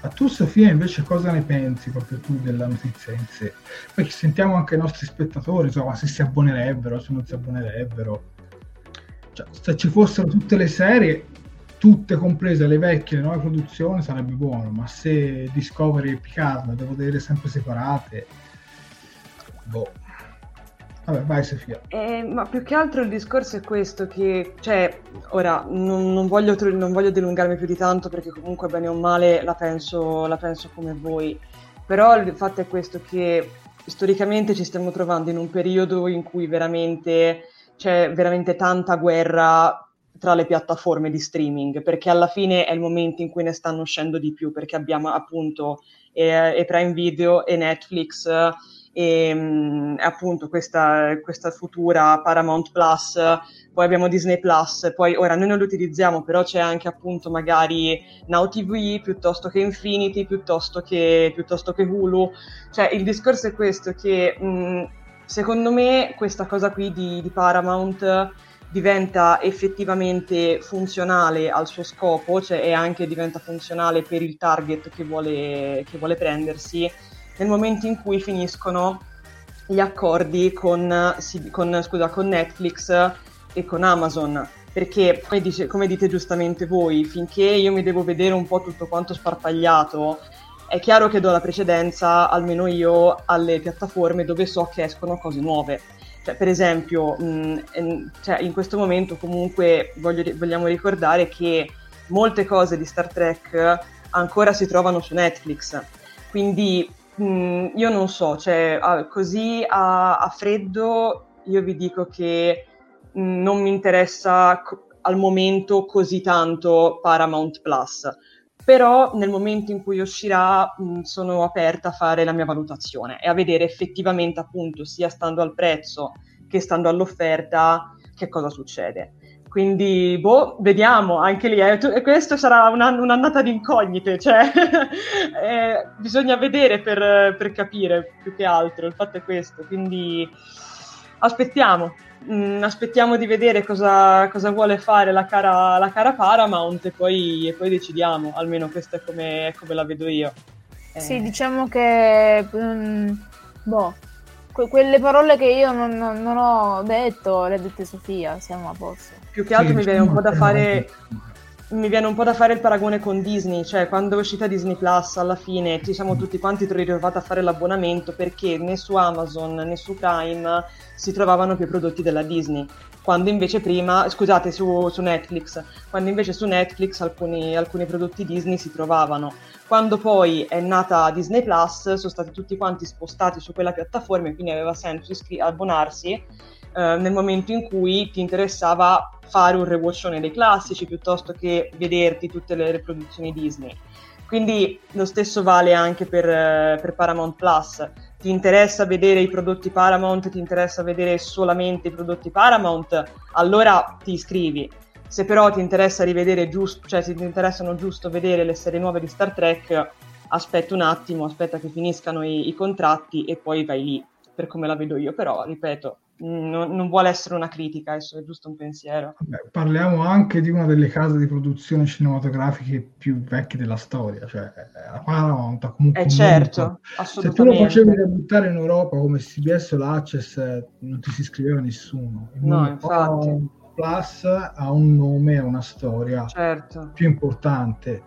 Ma tu Sofia invece cosa ne pensi proprio tu della notizia in sé? Poi sentiamo anche i nostri spettatori, insomma, se si abbonerebbero, se non si abbonerebbero. Cioè, se ci fossero tutte le serie, tutte comprese le vecchie, le nuove produzioni, sarebbe buono, ma se Discovery e Picard devo vedere sempre separate, boh. Vabbè, vai Sofia. Eh, ma più che altro il discorso è questo, che, cioè, ora, non, non, voglio, non voglio dilungarmi più di tanto perché comunque bene o male la penso, la penso come voi, però il fatto è questo che storicamente ci stiamo trovando in un periodo in cui veramente c'è veramente tanta guerra tra le piattaforme di streaming, perché alla fine è il momento in cui ne stanno uscendo di più, perché abbiamo appunto e, e Prime Video e Netflix e mh, appunto questa, questa, futura Paramount Plus, poi abbiamo Disney Plus, poi ora noi non lo utilizziamo, però c'è anche appunto magari Now TV piuttosto che Infinity, piuttosto che, piuttosto che Hulu, cioè il discorso è questo che mh, secondo me questa cosa qui di, di Paramount diventa effettivamente funzionale al suo scopo, cioè e anche diventa funzionale per il target che vuole, che vuole prendersi nel momento in cui finiscono gli accordi con, con, scusa, con Netflix e con Amazon. Perché, come, dice, come dite giustamente voi, finché io mi devo vedere un po' tutto quanto sparpagliato, è chiaro che do la precedenza, almeno io, alle piattaforme dove so che escono cose nuove. Cioè, per esempio, mh, cioè, in questo momento comunque voglio, vogliamo ricordare che molte cose di Star Trek ancora si trovano su Netflix. Quindi Mm, io non so, cioè, così a, a, freddo io vi dico che mm, non mi interessa co- al momento così tanto Paramount Plus, però nel momento in cui uscirà mh, mm, sono aperta a fare la mia valutazione e a vedere effettivamente appunto sia stando al prezzo che stando all'offerta che cosa succede. Quindi, boh, vediamo, anche lì. Eh, questo sarà una, un'annata di incognite, cioè eh, bisogna vedere per, per, capire più che altro, il fatto è questo. Quindi aspettiamo, mm, aspettiamo di vedere cosa, cosa vuole fare la cara, la cara Paramount e poi, e poi, decidiamo, almeno questa è come, come la vedo io. Eh. Sì, diciamo che... Um, boh, que- quelle parole che io non, non, non, ho detto, le ha dette Sofia, siamo a posto. Più che altro sì, mi viene un po' da fare mi viene un po' da fare il paragone con Disney, cioè quando è uscita Disney Plus alla fine ci siamo tutti quanti ritrovati a fare l'abbonamento perché né su Amazon né su Prime si trovavano più prodotti della Disney, quando invece prima, scusate, su, su Netflix, quando invece su Netflix alcuni, alcuni prodotti Disney si trovavano. Quando poi è nata Disney Plus sono stati tutti quanti spostati su quella piattaforma e quindi aveva senso iscri- abbonarsi eh, nel momento in cui ti interessava fare un rewatchone dei classici piuttosto che vederti tutte le riproduzioni Disney. Quindi lo stesso vale anche per, eh, per Paramount Plus. Ti interessa vedere i prodotti Paramount, ti interessa vedere solamente i prodotti Paramount, allora ti iscrivi. Se però ti interessa rivedere giusto, cioè se ti interessano giusto vedere le serie nuove di Star Trek, aspetta un attimo, aspetta che finiscano i, i contratti e poi vai lì, per come la vedo io. Però, ripeto, non, non, vuole essere una critica, è giusto un pensiero. Beh, parliamo anche di una delle case di produzione cinematografiche più vecchie della storia, cioè la Paramount comunque... Eh certo, Se tu lo facevi debuttare in Europa come CBS o l'Access non ti si iscriveva nessuno. Il no, infatti. Plus ha un nome, ha una storia certo. più importante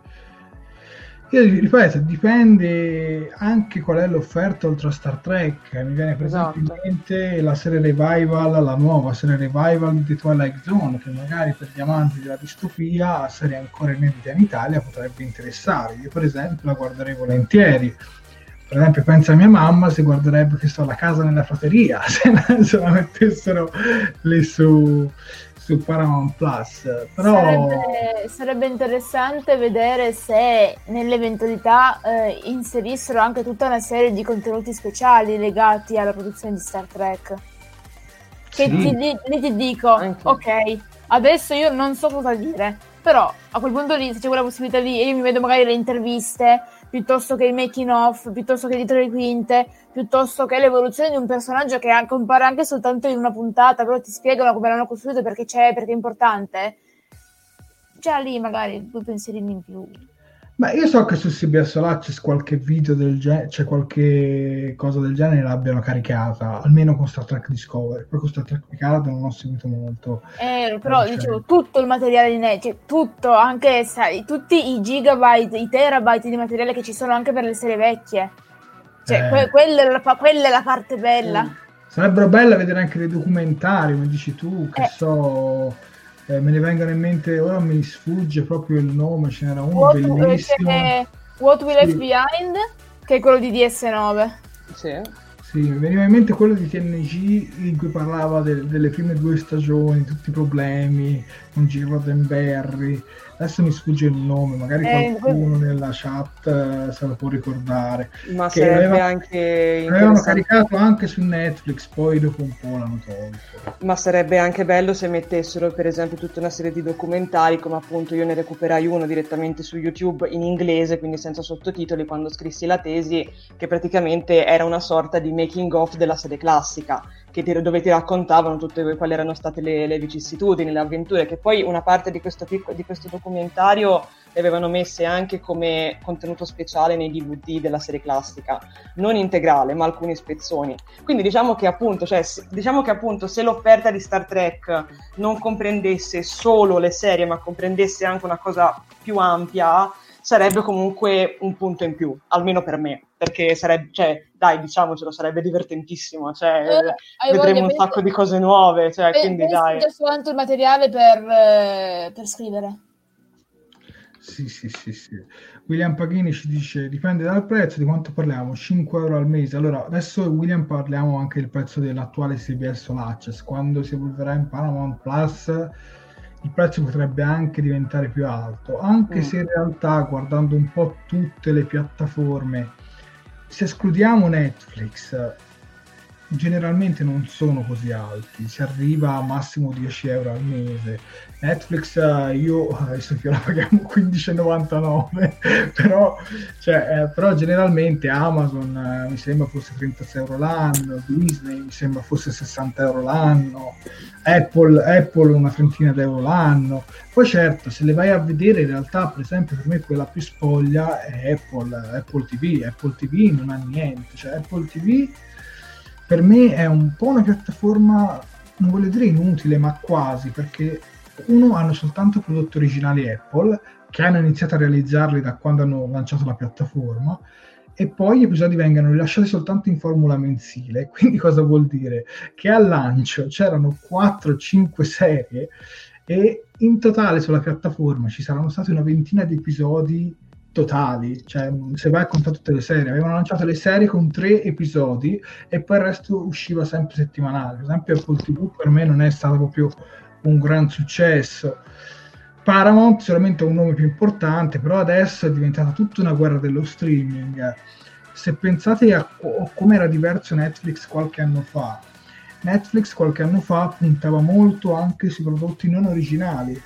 io ripeto, dipende anche qual è l'offerta oltre a Star Trek. Mi viene per esatto. esempio in mente la serie Revival, la nuova serie Revival di Twilight Zone, che magari per gli amanti della distopia, serie ancora inedita in Italia, potrebbe interessare. Io per esempio la guarderei volentieri. Per esempio, pensa a mia mamma se guarderebbe che sto la casa nella prateria, se, se la mettessero lì su, su Paramount Plus. Però... Sarebbe, sarebbe interessante vedere se nell'eventualità eh, inserissero anche tutta una serie di contenuti speciali legati alla produzione di Star Trek. Che sì. ti, ti dico, anche. ok, adesso io non so cosa dire, però a quel punto lì, se c'è quella possibilità lì, e io mi vedo magari le interviste piuttosto che il making of, piuttosto che dietro le quinte, piuttosto che l'evoluzione di un personaggio che compare anche soltanto in una puntata, però ti spiegano come l'hanno costruito, perché c'è, perché è importante. Già lì magari due pensierini in più. Ma io so che su CBS là c'è qualche video del genere, c'è qualche cosa del genere l'abbiano caricata, almeno con Star Trek Discovery. Poi con Star Trek Picard non ho seguito molto. Eh, però eh, dicevo, tutto il materiale di net, cioè, tutto, anche sai, tutti i gigabyte, i terabyte di materiale che ci sono anche per le serie vecchie. Cioè, eh. que- quella, è la, quella, è la, parte bella. Mm. Sarebbero belle vedere anche dei documentari, come dici tu, che eh. so eh, me ne vengono in mente, ora mi sfugge proprio il nome, ce n'era uno What, bellissimo. What We Left Behind, che è quello di DS9. Sì. Sì, mi veniva in mente quello di TNG in cui parlava de- delle prime due stagioni, tutti i problemi con G. Roddenberry, adesso mi sfugge il nome, magari eh, qualcuno que... nella chat eh, se lo può ricordare. Ma che sarebbe aveva, anche avevano caricato anche su Netflix, poi dopo un po' l'hanno tolto. Ma sarebbe anche bello se mettessero per esempio tutta una serie di documentari, come appunto io ne recuperai uno direttamente su YouTube in inglese, quindi senza sottotitoli, quando scrissi la tesi, che praticamente era una sorta di making of della serie classica che ti, dove ti raccontavano tutte quali erano state le, le, vicissitudini, le avventure, che poi una parte di questo, di questo documentario le avevano messe anche come contenuto speciale nei DVD della serie classica, non integrale, ma alcuni spezzoni. Quindi diciamo che appunto, cioè, diciamo che appunto se l'offerta di Star Trek non comprendesse solo le serie, ma comprendesse anche una cosa più ampia, sarebbe comunque un punto in più, almeno per me, perché sarebbe, cioè, dai, diciamocelo, sarebbe divertentissimo, cioè, eh, vedremo un penso, sacco di cose nuove, cioè, penso, quindi dai. Soltanto il materiale per, eh, per scrivere. Sì, sì, sì, sì. William Paghini ci dice dipende dal prezzo, di quanto parliamo? 5 euro al mese. Allora, adesso William parliamo anche del prezzo dell'attuale CBS All Access. Quando si evolverà in Paramount Plus il prezzo potrebbe anche diventare più alto, anche mm. se in realtà guardando un po' tutte le piattaforme, se escludiamo Netflix, generalmente non sono così alti, si arriva a massimo 10 euro al mese. Netflix eh, io adesso che la paghiamo 15,99 però, cioè, eh, però generalmente Amazon eh, mi sembra fosse 36 euro l'anno, Disney mi sembra fosse 60 euro l'anno, Apple, Apple una trentina d'euro l'anno. Poi certo, se le vai a vedere in realtà per esempio per me quella più spoglia è Apple, Apple TV, Apple TV non ha niente, cioè Apple TV per me è un po' una piattaforma, non voglio dire inutile, ma quasi, perché uno hanno soltanto prodotti originali Apple, che hanno iniziato a realizzarli da quando hanno lanciato la piattaforma, e poi gli episodi vengono rilasciati soltanto in formula mensile. Quindi cosa vuol dire? Che al lancio c'erano 4-5 serie e in totale sulla piattaforma ci saranno stati una ventina di episodi totali, cioè se vai a contare tutte le serie, avevano lanciato le serie con tre episodi e poi il resto usciva sempre settimanale. Per esempio Apple TV per me non è stato proprio un gran successo. Paramount sicuramente è un nome più importante, però adesso è diventata tutta una guerra dello streaming. Se pensate a come era diverso Netflix qualche anno fa, Netflix qualche anno fa puntava molto anche sui prodotti non originali,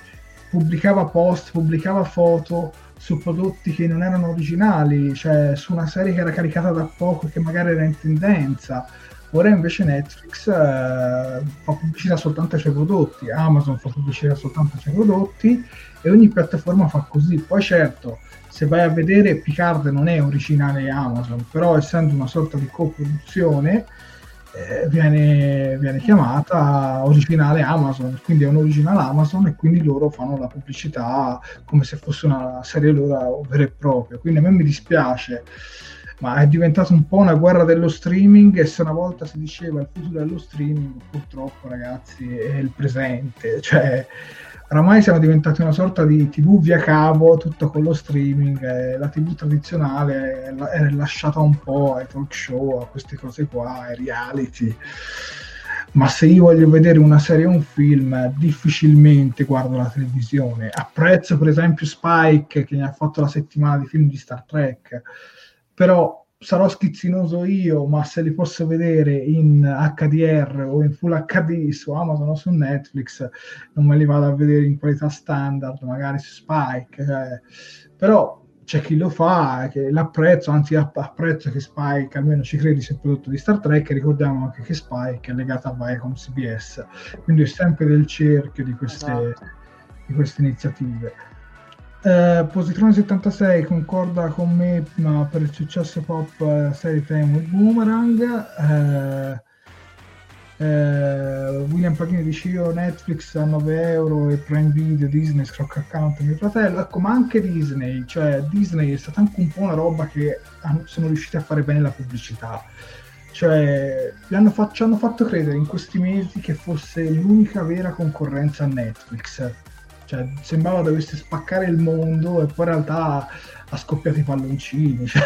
pubblicava post, pubblicava foto su prodotti che non erano originali, cioè su una serie che era caricata da poco e che magari era in tendenza. Ora invece Netflix eh, fa pubblicità soltanto ai suoi prodotti, Amazon fa pubblicità soltanto ai suoi prodotti e ogni piattaforma fa così. Poi certo, se vai a vedere Picard non è originale Amazon, però essendo una sorta di coproduzione eh, viene, viene, chiamata originale Amazon, quindi è un originale Amazon e quindi loro fanno la pubblicità come se fosse una serie loro vera e propria. Quindi a me mi dispiace, ma è diventato un po' una guerra dello streaming e se una volta si diceva il futuro dello streaming, purtroppo ragazzi è il presente, cioè oramai siamo diventati una sorta di tv via cavo, tutto con lo streaming, eh, la tv tradizionale è, è, lasciata un po' ai talk show, a queste cose qua, ai reality. Ma se io voglio vedere una serie o un film, difficilmente guardo la televisione. Apprezzo per esempio Spike che mi ha fatto la settimana di film di Star Trek, però sarò schizzinoso io, ma se li posso vedere in HDR o in Full HD su Amazon o su Netflix, non me li vado a vedere in qualità standard, magari su Spike. Cioè. Però c'è chi lo fa, che l'apprezzo, anzi apprezzo che Spike almeno ci credi sul prodotto di Star Trek, ricordiamo anche che Spike è legata a Viacom CBS, quindi è sempre del cerchio di queste, esatto. di queste iniziative. Eh, Positrone 76 concorda con me ma per il successo pop eh, serie Fame Boomerang. Eh, eh, William Pagini dice io Netflix a 9 euro e Prime Video, Disney, Scrock Account mio fratello, ecco ma anche Disney, cioè Disney è stata anche un po' una roba che sono riusciti a fare bene la pubblicità. Cioè hanno, fa- ci hanno fatto credere in questi mesi che fosse l'unica vera concorrenza a Netflix cioè, sembrava dovesse spaccare il mondo e poi in realtà ha scoppiato i palloncini. Cioè,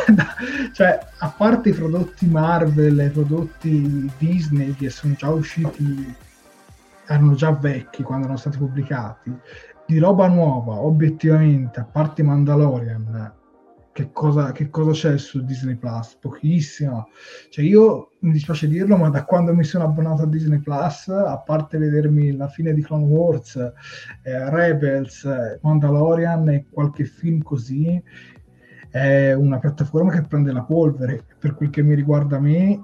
cioè, a parte i prodotti Marvel e i prodotti Disney che sono già usciti, erano già vecchi quando erano stati pubblicati, di roba nuova, obiettivamente, a parte Mandalorian, che cosa, che cosa c'è su Disney Plus? Pochissimo. Cioè, io mi dispiace dirlo, ma da quando mi sono abbonato a Disney Plus, a parte vedermi la fine di Clone Wars, eh, Rebels, Mandalorian e qualche film così, è una piattaforma che prende la polvere. Per quel che mi riguarda a me,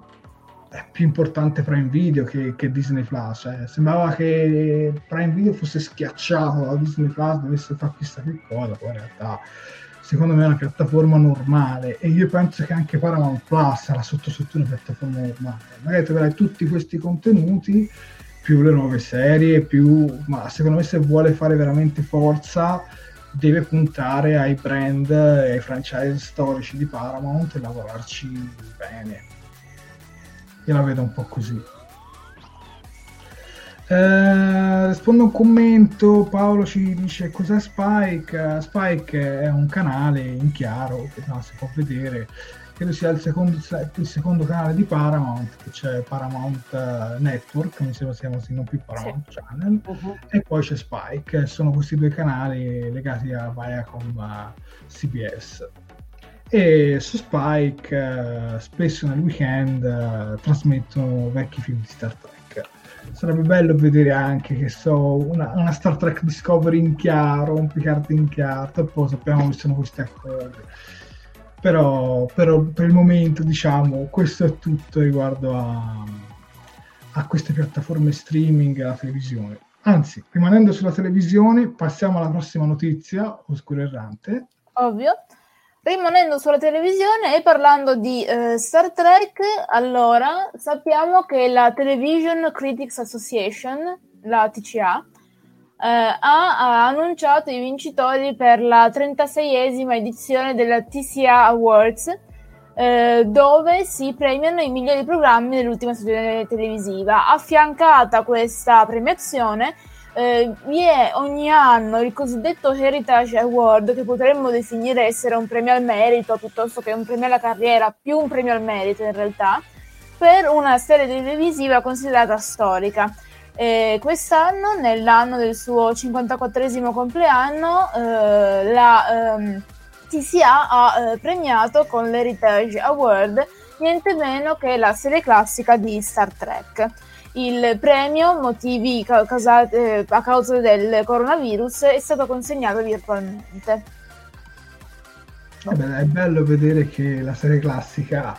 è più importante Prime Video che, che Disney Plus. Cioè, sembrava che Prime Video fosse schiacciato da Disney Plus, dovesse fare chissà che cosa, poi in realtà secondo me è una piattaforma normale e io penso che anche Paramount Plus sarà sotto sotto una piattaforma normale. Magari troverai tutti questi contenuti più le nuove serie, più ma secondo me se vuole fare veramente forza deve puntare ai brand e ai franchise storici di Paramount e lavorarci bene. Io la vedo un po' così. Eh, rispondo a un commento, Paolo ci dice cos'è Spike? Spike è un canale in chiaro che no, si può vedere, credo sia il secondo, il secondo canale di Paramount, che c'è Paramount eh, Network, mi sembra sia così, non più Paramount sì. Channel, uh-huh. e poi c'è Spike, sono questi due canali legati a Viacom CBS. E su Spike uh, spesso nel weekend uh, trasmettono vecchi film di Star Trek sarebbe bello vedere anche che so una, una, Star Trek Discovery in chiaro, un Picard in chiaro, poi sappiamo che sono questi accordi. Però, però, per il momento diciamo questo è tutto riguardo a, a queste piattaforme streaming e alla televisione. Anzi, rimanendo sulla televisione, passiamo alla prossima notizia, oscuro errante. Ovvio. Rimanendo sulla televisione e parlando di eh, Star Trek, allora sappiamo che la Television Critics Association, la TCA, eh, ha, ha, annunciato i vincitori per la 36esima edizione della TCA Awards, eh, dove si premiano i migliori programmi dell'ultima stagione televisiva. Affiancata a questa premiazione eh, vi è ogni anno il cosiddetto Heritage Award, che potremmo definire essere un premio al merito piuttosto che un premio alla carriera, più un premio al merito in realtà, per una serie televisiva considerata storica. Eh, quest'anno, nell'anno del suo 54 compleanno, eh, la ehm, TCA ha eh, premiato con l'Heritage Award niente meno che la serie classica di Star Trek. Il premio, motivi causati, eh, a causa del coronavirus, è stato consegnato virtualmente. Vabbè, è bello vedere che la serie classica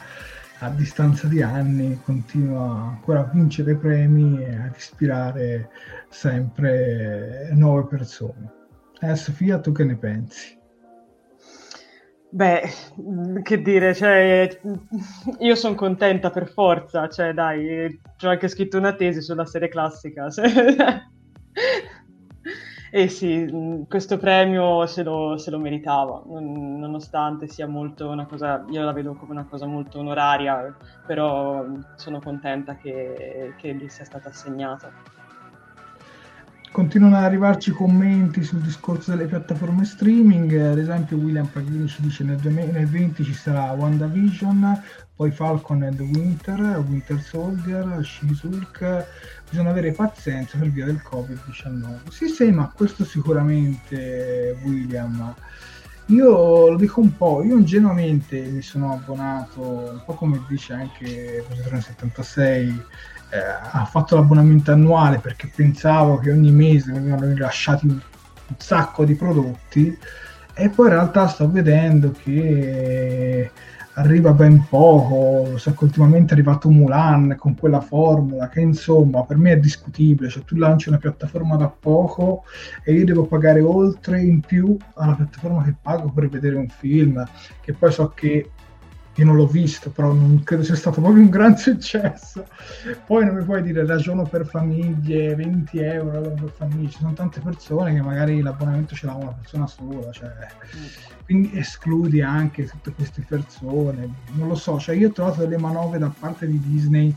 a distanza di anni continua ancora a vincere premi e ad ispirare sempre nuove persone. Eh, Sofia, tu che ne pensi? Beh, che dire, cioè, io sono contenta per forza, cioè dai, ho anche scritto una tesi sulla serie classica. e sì, questo premio se lo, se lo meritava, nonostante sia molto una cosa, io la vedo come una cosa molto onoraria, però sono contenta che, che gli sia stata assegnata. Continuano ad arrivarci commenti sul discorso delle piattaforme streaming, ad esempio William Paghini ci dice nel, 2020 ci sarà WandaVision, poi Falcon and Winter, Winter Soldier, Shizulk, bisogna avere pazienza per via del Covid-19. Sì, sì, ma questo sicuramente William. Io lo dico un po', io ingenuamente mi sono abbonato, un po' come dice anche Positrone 76, eh, ha fatto l'abbonamento annuale perché pensavo che ogni mese venivano rilasciati un, un sacco di prodotti e poi in realtà sto vedendo che arriva ben poco, so che ultimamente è arrivato Mulan con quella formula che insomma per me è discutibile, cioè tu lanci una piattaforma da poco e io devo pagare oltre in più alla piattaforma che pago per vedere un film, che poi so che io non l'ho visto, però non credo sia stato proprio un gran successo. Poi non mi puoi dire ragiono per famiglie, 20 euro per famiglie, ci sono tante persone che magari l'abbonamento ce l'ha una persona sola, cioè, quindi escludi anche tutte queste persone, non lo so, cioè io ho trovato delle manovre da parte di Disney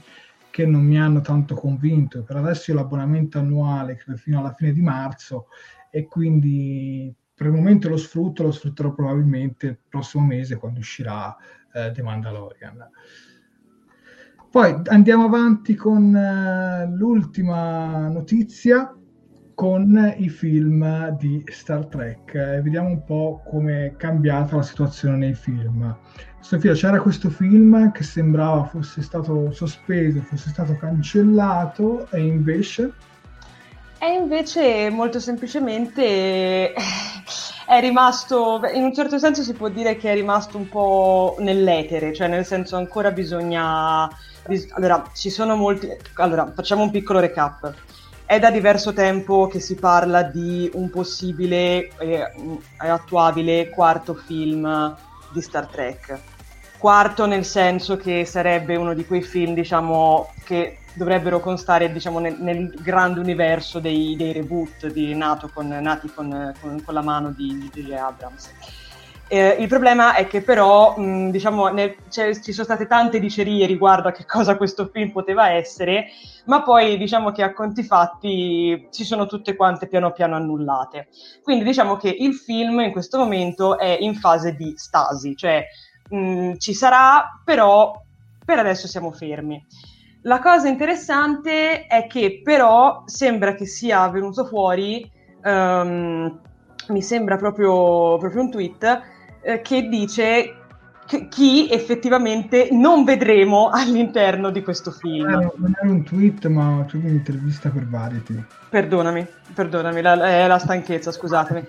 che non mi hanno tanto convinto, per adesso io l'abbonamento annuale credo fino alla fine di marzo e quindi per il momento lo sfrutto, lo sfrutterò probabilmente il prossimo mese quando uscirà eh, The Mandalorian. Poi andiamo avanti con eh, l'ultima notizia con i film di Star Trek e vediamo un po' come è cambiata la situazione nei film. Sofia, c'era questo film che sembrava fosse stato sospeso, fosse stato cancellato e invece... E invece molto semplicemente è rimasto, in un certo senso si può dire che è rimasto un po' nell'etere, cioè nel senso ancora bisogna... Allora, ci sono molti... Allora, facciamo un piccolo recap. È da diverso tempo che si parla di un possibile e eh, attuabile quarto film di Star Trek. Quarto nel senso che sarebbe uno di quei film, diciamo, che dovrebbero constare diciamo, nel, nel, grande universo dei, dei reboot di, con, nati con, con, con, la mano di J.J. Abrams. Eh, il problema è che però mh, diciamo, nel, ci sono state tante dicerie riguardo a che cosa questo film poteva essere, ma poi diciamo che a conti fatti si sono tutte quante piano piano annullate. Quindi diciamo che il film in questo momento è in fase di stasi, cioè mh, ci sarà, però per adesso siamo fermi. La cosa interessante è che però sembra che sia venuto fuori, um, mi sembra proprio, proprio un tweet, eh, che dice chi effettivamente non vedremo all'interno di questo film. Eh, non era un tweet, ma c'è un'intervista per Variety. Perdonami, perdonami, la, è la stanchezza, scusatemi.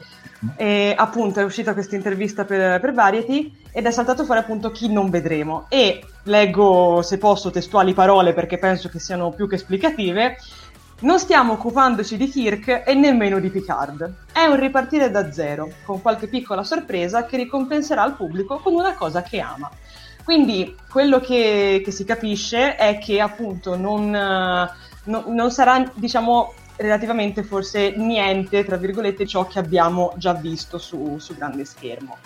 E appunto è uscita questa intervista per, per, Variety ed è saltato fuori appunto chi non vedremo. E leggo, se posso, testuali parole perché penso che siano più che esplicative. Non stiamo occupandoci di Kirk e nemmeno di Picard. È un ripartire da zero, con qualche piccola sorpresa che ricompenserà il pubblico con una cosa che ama. Quindi quello che, che si capisce è che appunto non, non, non sarà, diciamo, relativamente forse niente, tra virgolette, ciò che abbiamo già visto su, su grande schermo.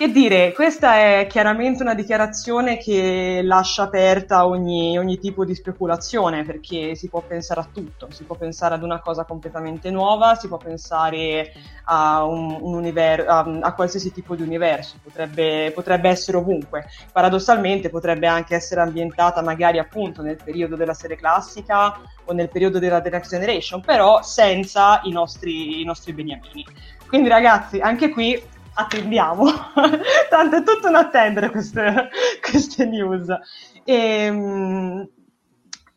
Che dire, questa è chiaramente una dichiarazione che lascia aperta ogni, ogni, tipo di speculazione, perché si può pensare a tutto, si può pensare ad una cosa completamente nuova, si può pensare a, un, un univer- a, a qualsiasi tipo di universo, potrebbe, potrebbe, essere ovunque. Paradossalmente potrebbe anche essere ambientata magari appunto nel periodo della serie classica o nel periodo della The Next Generation, però senza i nostri, i nostri beniamini. Quindi ragazzi, anche qui attendiamo, tanto è tutto un attendere queste, queste news. E, ehm,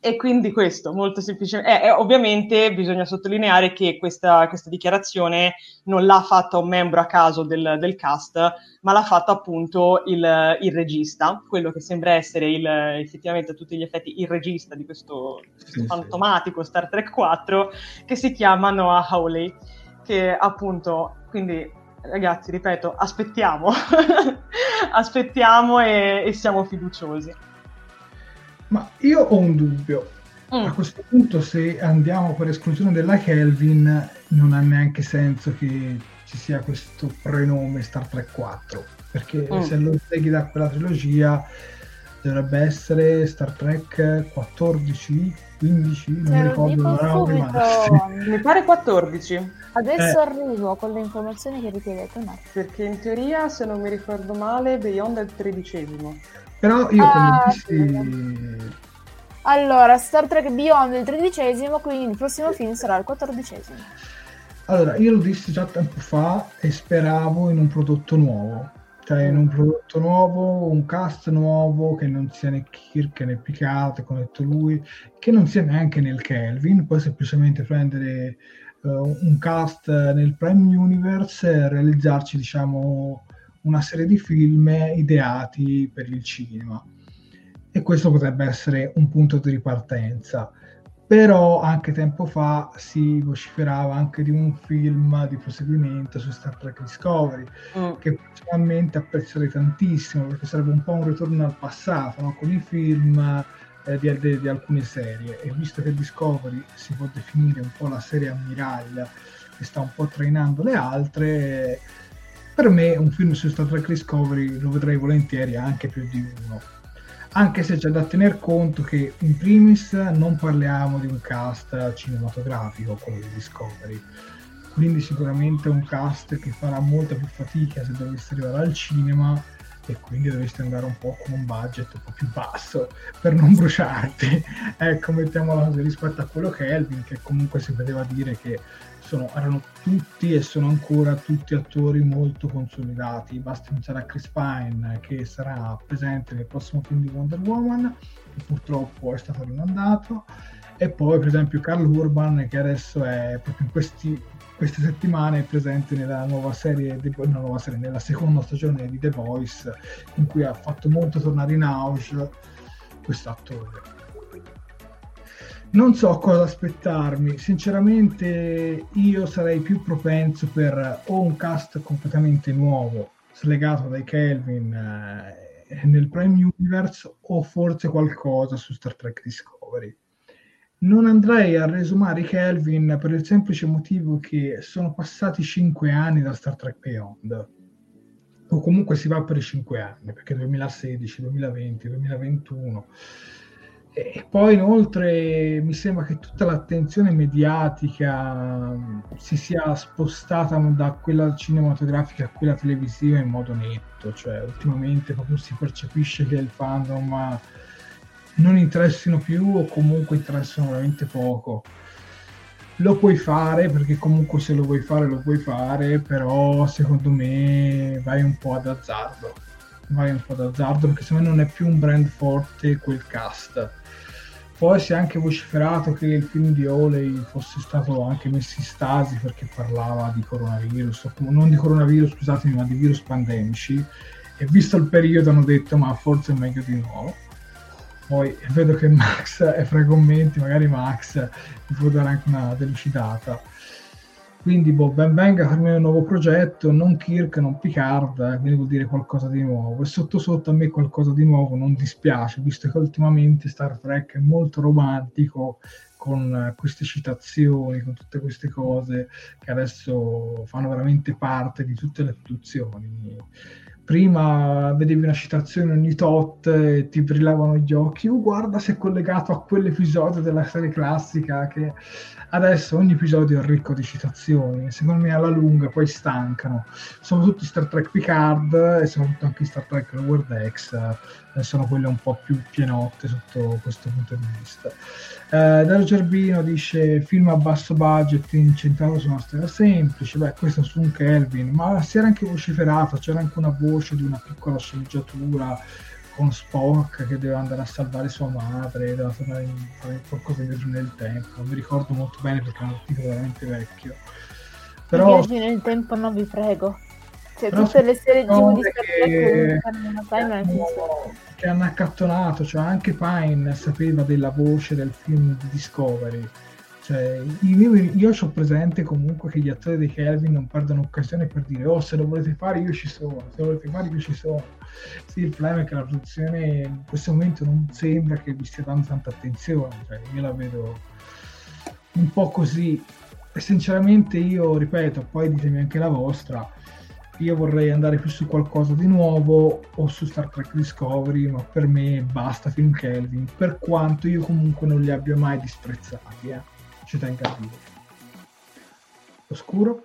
e, quindi questo, molto semplicemente. Eh, eh, ovviamente bisogna sottolineare che questa, questa, dichiarazione non l'ha fatta un membro a caso del, del cast, ma l'ha fatta appunto il, il, regista, quello che sembra essere il, effettivamente a tutti gli effetti il regista di questo, questo sì, fantomatico. Star Trek 4, che si chiama Noah Hawley, che appunto, quindi ragazzi, ripeto, aspettiamo, aspettiamo e, e, siamo fiduciosi. Ma io ho un dubbio. Mm. A questo punto, se andiamo per esclusione della Kelvin, non ha neanche senso che ci sia questo prenome Star Trek 4, perché mm. se lo segui da quella trilogia dovrebbe essere Star Trek 14, 15, non mi ricordo, non subito... mi pare 14. Adesso eh. arrivo con le informazioni che richiedete. No? Perché in teoria, se non mi ricordo male, Beyond è il tredicesimo. Però io ah, come dissi... Allora, Star Trek Beyond è il tredicesimo, quindi il prossimo film sarà il quattordicesimo. Allora, io lo dissi già tempo fa e speravo in un prodotto nuovo. Cioè, in un prodotto nuovo, un cast nuovo, che non sia né Kirk né Picard, come ha detto lui, che non sia neanche nel Kelvin, poi semplicemente prendere un cast nel Prime Universe e realizzarci, diciamo, una serie di film ideati per il cinema. E questo potrebbe essere un punto di ripartenza. Però anche tempo fa si vociferava anche di un film di proseguimento su Star Trek Discovery, mm. che personalmente apprezzerei tantissimo perché sarebbe un po' un ritorno al passato, no? con i film eh, di, di, di, alcune serie e visto che Discovery si può definire un po' la serie ammiraglia che sta un po' trainando le altre, per me un film su Star Trek Discovery lo vedrei volentieri anche più di uno. Anche se c'è da tener conto che in primis non parliamo di un cast cinematografico, quello di Discovery, quindi sicuramente un cast che farà molta più fatica se dovesse arrivare al cinema e quindi dovresti andare un po' con un budget un po' più basso per non bruciarti. ecco, mettiamola così rispetto a quello che è Elvin, che comunque si vedeva dire che sono, erano tutti e sono ancora tutti attori molto consolidati. Basta pensare a Chris Pine che sarà presente nel prossimo film di Wonder Woman, che purtroppo è stato rimandato. E poi, per esempio, Carl Urban, che adesso è proprio in questi queste settimane è presente nella nuova serie, nella, nuova serie, nella seconda stagione di The Voice, in cui ha fatto molto tornare in auge questo attore. Non so cosa aspettarmi, sinceramente io sarei più propenso per o un cast completamente nuovo, slegato dai Kelvin eh, nel Prime Universe, o forse qualcosa su Star Trek Discovery non andrei a resumare Kelvin per il semplice motivo che sono passati 5 anni da Star Trek Beyond. O comunque si va per i 5 anni, perché 2016, 2020, 2021. E poi inoltre mi sembra che tutta l'attenzione mediatica si sia spostata da quella cinematografica a quella televisiva in modo netto, cioè ultimamente proprio si percepisce che il fandom non interessino più o comunque interessano veramente poco. Lo puoi fare perché comunque se lo vuoi fare lo puoi fare, però secondo me vai un po' ad azzardo. Vai un po' ad azzardo perché secondo me non è più un brand forte quel cast. Poi si è anche vociferato che il film di Oley fosse stato anche messo in stasi perché parlava di coronavirus, non di coronavirus scusatemi, ma di virus pandemici. E visto il periodo hanno detto ma forse è meglio di no poi vedo che Max è fra i commenti, magari Max mi può dare anche una delucidata. Quindi boh, ben venga per me un nuovo progetto, non Kirk, non Picard, eh, quindi vuol dire qualcosa di nuovo. E sotto sotto a me qualcosa di nuovo non dispiace, visto che ultimamente Star Trek è molto romantico, con queste citazioni, con tutte queste cose che adesso fanno veramente parte di tutte le produzioni prima vedevi una citazione ogni tot e ti brillavano gli occhi, oh, guarda se è collegato a quell'episodio della serie classica che adesso ogni episodio è ricco di citazioni, secondo me alla lunga poi stancano, sono tutti Star Trek Picard e soprattutto anche Star Trek Lower Decks, eh, sono quelle un po' più pienotte sotto questo punto di vista. Eh, Dario Gerbino dice film a basso budget incentrato su una storia semplice, beh questo su un Kelvin, ma si era anche vociferato, c'era anche una voce di una piccola sceneggiatura con Spock che deve andare a salvare sua madre, deve tornare in, fare qualcosa di nel tempo, non mi ricordo molto bene perché è un articolo veramente vecchio. Però... Viaggi nel tempo no vi prego. Cioè, tutte le serie TV di Star Trek che, che hanno accattonato, cioè anche Pine sapeva della voce del film di Discovery. Cioè, io, io ho presente comunque che gli attori di Kelvin non perdono occasione per dire oh se lo volete fare io ci sono, se lo volete fare io ci sono sì, il problema è che la produzione in questo momento non sembra che vi stia dando tanta attenzione, cioè, io la vedo un po' così. E sinceramente io, ripeto, poi ditemi anche la vostra, io vorrei andare più su qualcosa di nuovo o su Star Trek Discovery, ma per me basta Film Kelvin, per quanto io comunque non li abbia mai disprezzati, eh. Ci tengo a dire. Oscuro?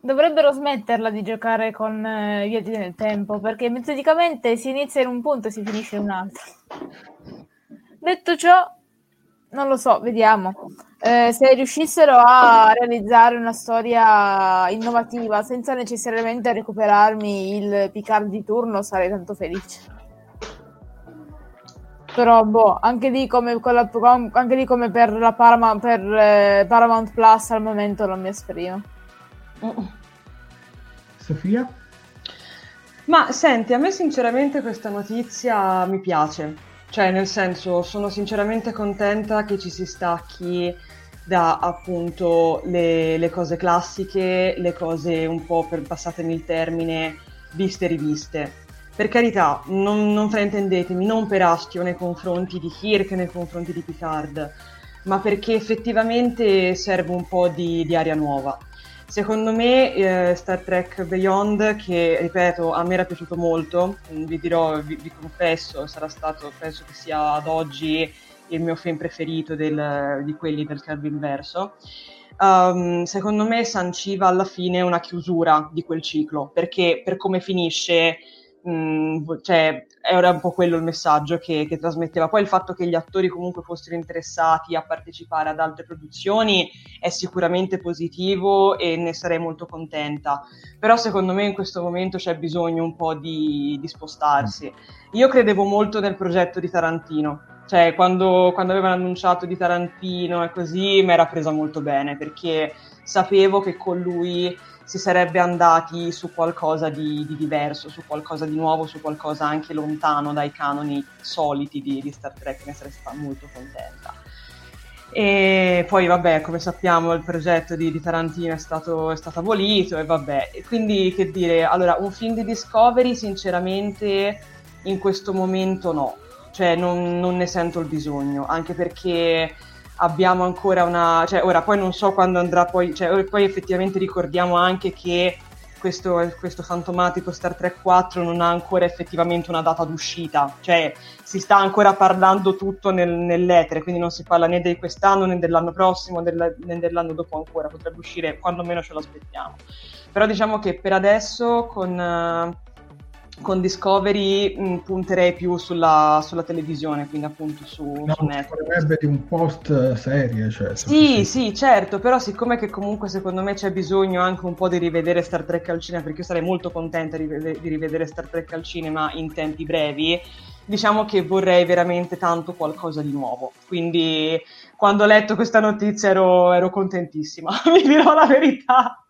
Dovrebbero smetterla di giocare con eh, viaggi nel tempo, perché metodicamente si inizia in un punto e si finisce in un altro. Detto ciò, non lo so, vediamo. Eh, se riuscissero a realizzare una storia innovativa senza necessariamente recuperarmi il Picard di turno, sarei tanto felice. Però, boh, anche lì come, la, anche lì come per la Paramount, per, eh, Paramount Plus al momento non mi esprimo. Sofia? Ma senti, a me sinceramente questa notizia mi piace. Cioè, nel senso, sono sinceramente contenta che ci si stacchi da appunto le, le cose classiche, le cose un po' per passatemi il termine, viste e riviste. Per carità, non, non fraintendetemi, non per astio nei confronti di Kirk, nei confronti di Picard, ma perché effettivamente serve un po' di, di aria nuova. Secondo me eh, Star Trek Beyond, che ripeto a me era piaciuto molto, vi dirò, vi, vi, confesso, sarà stato, penso che sia ad oggi il mio film preferito del, di quelli del curve inverso. Um, secondo me sanciva alla fine una chiusura di quel ciclo, perché per come finisce mh, mm, cioè, era un po' quello il messaggio che, che, trasmetteva. Poi il fatto che gli attori comunque fossero interessati a partecipare ad altre produzioni è sicuramente positivo e ne sarei molto contenta. Però secondo me in questo momento c'è bisogno un po' di, di spostarsi. Io credevo molto nel progetto di Tarantino. Cioè, quando, quando avevano annunciato di Tarantino e così, mi era presa molto bene perché sapevo che con lui si sarebbe andati su qualcosa di, di, diverso, su qualcosa di nuovo, su qualcosa anche lontano dai canoni soliti di, di Star Trek, ne sarei stata molto contenta. E poi, vabbè, come sappiamo, il progetto di, di Tarantino è stato, è stato, abolito e vabbè. Quindi, che dire, allora, un film di Discovery, sinceramente, in questo momento no. Cioè, non, non ne sento il bisogno, anche perché abbiamo ancora una... Cioè, ora poi non so quando andrà poi... Cioè, poi effettivamente ricordiamo anche che questo, questo, fantomatico Star Trek 4 non ha ancora effettivamente una data d'uscita, cioè si sta ancora parlando tutto nel, nell'etere, quindi non si parla né di quest'anno né dell'anno prossimo né dell'anno dopo ancora, potrebbe uscire quando meno ce lo aspettiamo. Però diciamo che per adesso con... Uh, con Discovery mh, punterei più sulla, sulla, televisione, quindi appunto su, no, su Netflix. Di un post serie, cioè. Sì, sì, certo, però siccome che comunque secondo me c'è bisogno anche un po' di rivedere Star Trek al cinema, perché io sarei molto contenta di, di rivedere Star Trek al cinema in tempi brevi, diciamo che vorrei veramente tanto qualcosa di nuovo. Quindi quando ho letto questa notizia ero, ero contentissima, vi dirò la verità,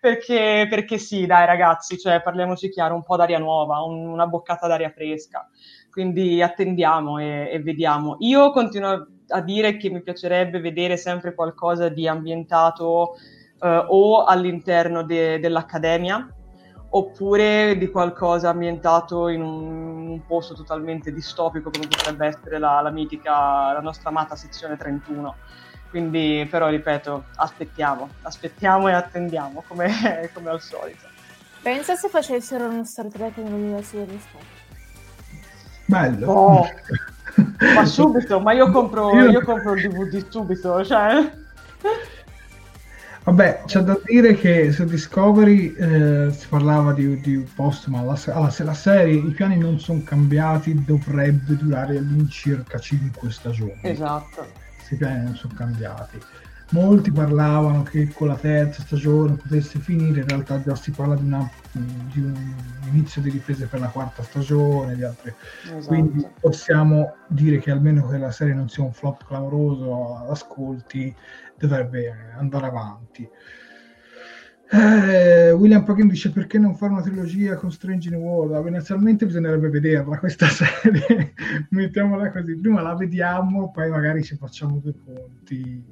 perché, perché, sì, dai ragazzi, cioè, parliamoci chiaro, un po' d'aria nuova, un, una boccata d'aria fresca, quindi attendiamo e, e vediamo. Io continuo a dire che mi piacerebbe vedere sempre qualcosa di ambientato eh, o all'interno de, dell'accademia, oppure di qualcosa ambientato in un, un, posto totalmente distopico come potrebbe essere la, la, mitica, la nostra amata sezione 31. Quindi, però, ripeto, aspettiamo, aspettiamo e attendiamo come, come al solito. Pensa se facessero uno Star Trek nell'universo dello spazio. Bello. Oh. ma subito, ma io compro, io compro il DVD subito, cioè... Vabbè, c'è da dire che su Discovery eh, si parlava di, di un post, ma la, alla, se la serie, i piani non sono cambiati, dovrebbe durare all'incirca 5 stagioni. Esatto. I piani non sono cambiati. Molti parlavano che con la terza stagione potesse finire, in realtà già si parla di, una, di un inizio di riprese per la quarta stagione, di altre. esatto. quindi possiamo dire che almeno che la serie non sia un flop clamoroso ad ascolti, dovrebbe andare avanti. Eh, William Pagin dice perché non fare una trilogia con Strange in World? Inizialmente bisognerebbe vederla questa serie, mettiamola così, prima la vediamo, poi magari ci facciamo due conti,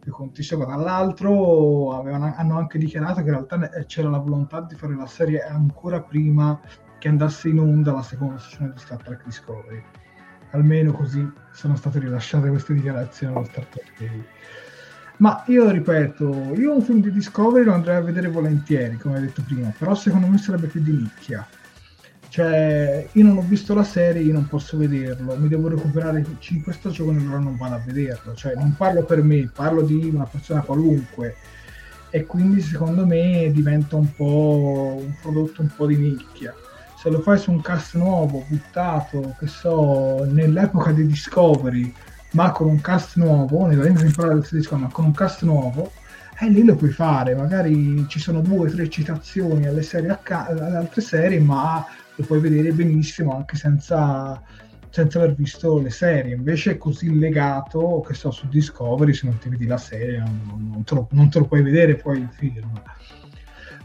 due conti sopra. Dall'altro avevano, hanno anche dichiarato che in realtà c'era la volontà di fare la serie ancora prima che andasse in onda la seconda stagione di Star Trek Discovery. Almeno così sono state rilasciate queste dichiarazioni allo Star Trek Day. Ma io ripeto, io un film di Discovery lo andrei a vedere volentieri, come hai detto prima, però secondo me sarebbe più di nicchia. Cioè, io non ho visto la serie, io non posso vederlo, mi devo recuperare 5 stagioni, allora non vado a vederlo. Cioè, non parlo per me, parlo di una persona qualunque. E quindi secondo me diventa un po' un prodotto un po' di nicchia. Se lo fai su un cast nuovo, buttato, che so, nell'epoca di Discovery, ma con un cast nuovo, nella prima temporata del Discovery, ma con un cast nuovo, eh, lì lo puoi fare. Magari ci sono due o tre citazioni alle, serie acca- alle altre serie, ma lo puoi vedere benissimo anche senza, senza aver visto le serie. Invece è così legato, che so, su Discovery, se non ti vedi la serie, non, non, te, lo, non te lo puoi vedere poi il film.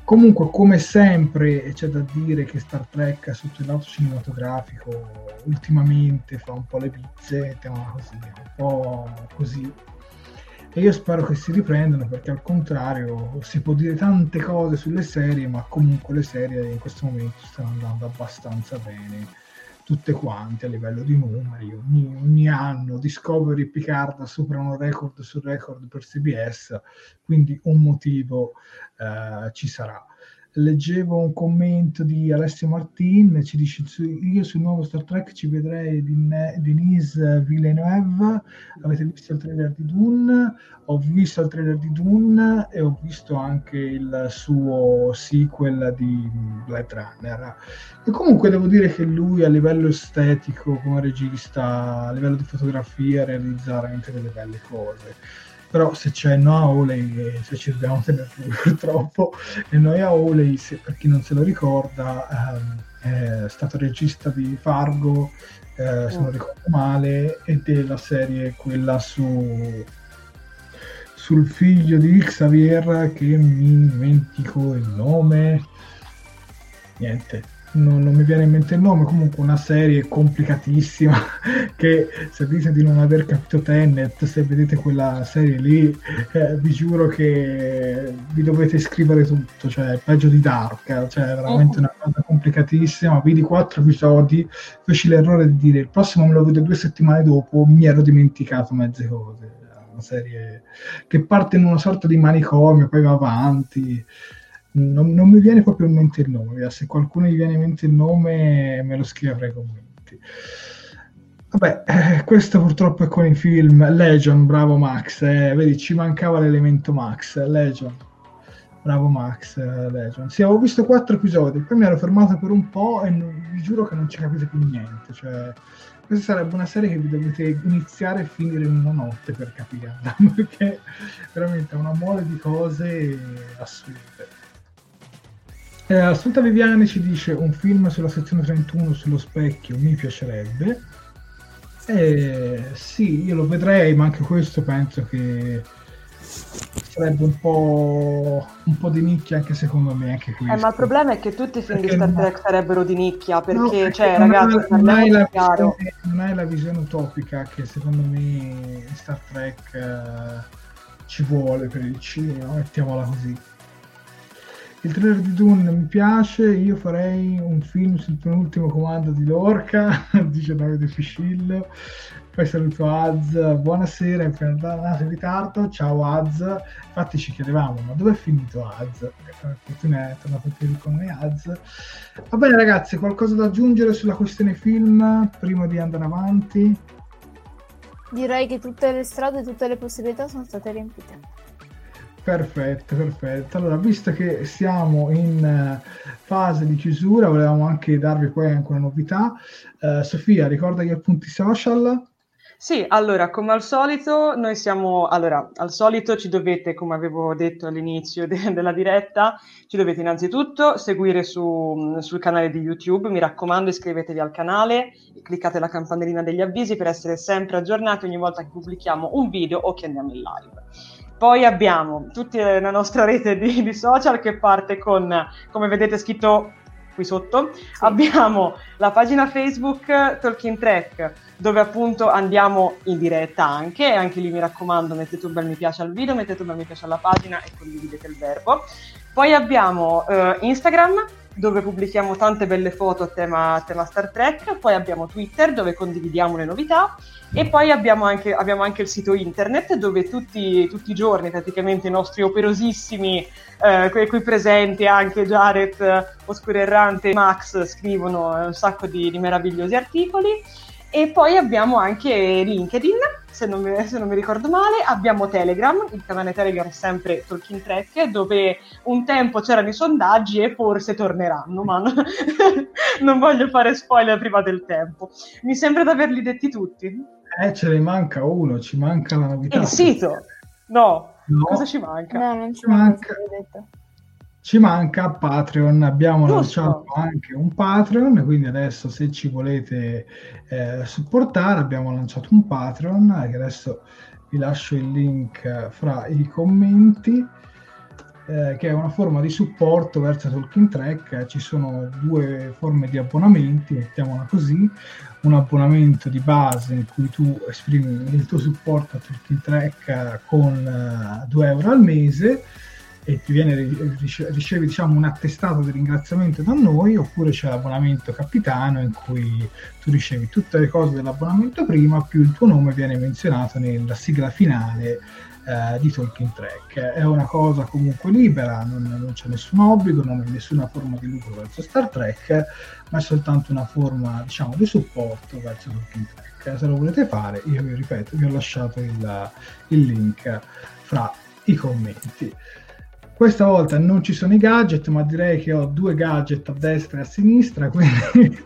Comunque, come sempre, c'è da dire che Star Trek sotto il lato cinematografico ultimamente fa un po' le pizze, così, un po' così. E io spero che si riprendano perché al contrario si può dire tante cose sulle serie, ma comunque le serie in questo momento stanno andando abbastanza bene, tutte quante a livello di numeri. Ogni, ogni anno Discovery e Picard superano record su record per CBS, quindi un motivo eh, ci sarà leggevo un commento di Alessio Martin, ci dice io sul nuovo Star Trek ci vedrei Denise Villeneuve, avete visto il trailer di Dune? Ho visto il trailer di Dune e ho visto anche il suo sequel di Blade Runner. E comunque devo dire che lui a livello estetico come regista, a livello di fotografia realizza veramente delle belle cose però se c'è Noah Oley, se ci dobbiamo tenere purtroppo, e Noah Oley, se, per chi non se lo ricorda, ehm, è stato regista di Fargo, eh, se non ricordo male, e della serie quella su sul figlio di Xavier che mi dimentico il nome. Niente non, non, mi viene in mente il nome, comunque una serie complicatissima che se dite di non aver capito Tenet, se vedete quella serie lì, eh, vi giuro che vi dovete scrivere tutto, cioè peggio di Dark, cioè è veramente una cosa complicatissima, vidi quattro episodi, feci l'errore di dire il prossimo me lo vedo due settimane dopo, mi ero dimenticato mezze cose, una serie che parte in una sorta di manicomio, poi va avanti non, non, mi viene proprio in mente il nome. Se qualcuno gli viene in mente il nome, me lo scrive nei commenti. Vabbè, eh, questo purtroppo è con i film. Legion, bravo Max. Eh, vedi, ci mancava l'elemento Max. Legion, bravo Max. Eh, Legion. Sì, avevo visto quattro episodi, poi mi ero fermato per un po' e non, vi giuro che non ci capite più niente. Cioè, questa sarebbe una serie che vi dovete iniziare e finire in una notte per capirla, perché veramente è una mole di cose assurde. Eh, Assunta Viviani ci dice un film sulla sezione 31 sullo specchio mi piacerebbe. Eh, sì, io lo vedrei, ma anche questo penso che sarebbe un po', un po' di nicchia anche secondo me. Anche eh, ma il problema è che tutti i film perché di Star Trek no, sarebbero di nicchia perché, no, perché cioè, ragazzi, non hai, visione, non hai, la visione utopica che secondo me Star Trek uh, ci vuole per il cinema, mettiamola così. Il trailer di Dune mi piace, io farei un film sul penultimo comando di Lorca, dice Davide Fiscillo. Poi saluto Az, buonasera, è tornato in ritardo, ciao Az. Infatti ci chiedevamo, ma dove è finito Az? Fortuna è tornato qui con noi Az. Va bene ragazzi, qualcosa da aggiungere sulla questione film prima di andare avanti? Direi che tutte le strade, tutte le possibilità sono state riempite. Perfetto, perfetto. Allora, visto che siamo in uh, fase di chiusura, volevamo anche darvi poi anche una novità. Uh, Sofia, ricorda gli appunti social. Sì, allora, come al solito, noi siamo, allora, al solito ci dovete, come avevo detto all'inizio de- della diretta, ci dovete innanzitutto seguire su, sul canale di YouTube, mi raccomando iscrivetevi al canale, cliccate la campanellina degli avvisi per essere sempre aggiornati ogni volta che pubblichiamo un video o che andiamo in live. Poi abbiamo tutta la nostra rete di, di social che parte con, come vedete scritto qui sotto, sì. abbiamo la pagina Facebook Talking Track dove appunto andiamo in diretta anche e anche lì mi raccomando mettete un bel mi piace al video, mettete un bel mi piace alla pagina e condividete il verbo. Poi abbiamo uh, Instagram dove pubblichiamo tante belle foto a tema, a tema, Star Trek, poi abbiamo Twitter dove condividiamo le novità e poi abbiamo anche, abbiamo anche il sito internet dove tutti, tutti, i giorni praticamente i nostri operosissimi eh, qui presenti anche Jared, Oscuro Errante e Max scrivono un sacco di, di meravigliosi articoli e poi abbiamo anche LinkedIn, se non, mi, se non, mi, ricordo male, abbiamo Telegram, il canale Telegram è sempre Talking Track, dove un tempo c'erano i sondaggi e forse torneranno, ma no, non voglio fare spoiler prima del tempo. Mi sembra di averli detti tutti. Eh, ce ne manca uno, ci manca la novità. Il sito? No, no. cosa ci manca? No, non ci manca. manca ci manca Patreon, abbiamo Giusto. lanciato anche un Patreon, quindi adesso se ci volete eh, supportare abbiamo lanciato un Patreon, che adesso vi lascio il link fra i commenti, eh, che è una forma di supporto verso Talking Track, ci sono due forme di abbonamenti, mettiamola così, un abbonamento di base in cui tu esprimi il tuo supporto a Talking Track con eh, 2 euro al mese, e ti viene, ricevi diciamo, un attestato di ringraziamento da noi oppure c'è l'abbonamento capitano in cui tu ricevi tutte le cose dell'abbonamento prima più il tuo nome viene menzionato nella sigla finale eh, di Talking Track. È una cosa comunque libera non, non, c'è nessun obbligo non è nessuna forma di lucro verso Star Trek ma è soltanto una forma diciamo di supporto verso Talking Track. Se lo volete fare io vi ripeto vi ho lasciato il, il link fra i commenti questa volta non ci sono i gadget, ma direi che ho due gadget a destra e a sinistra, quindi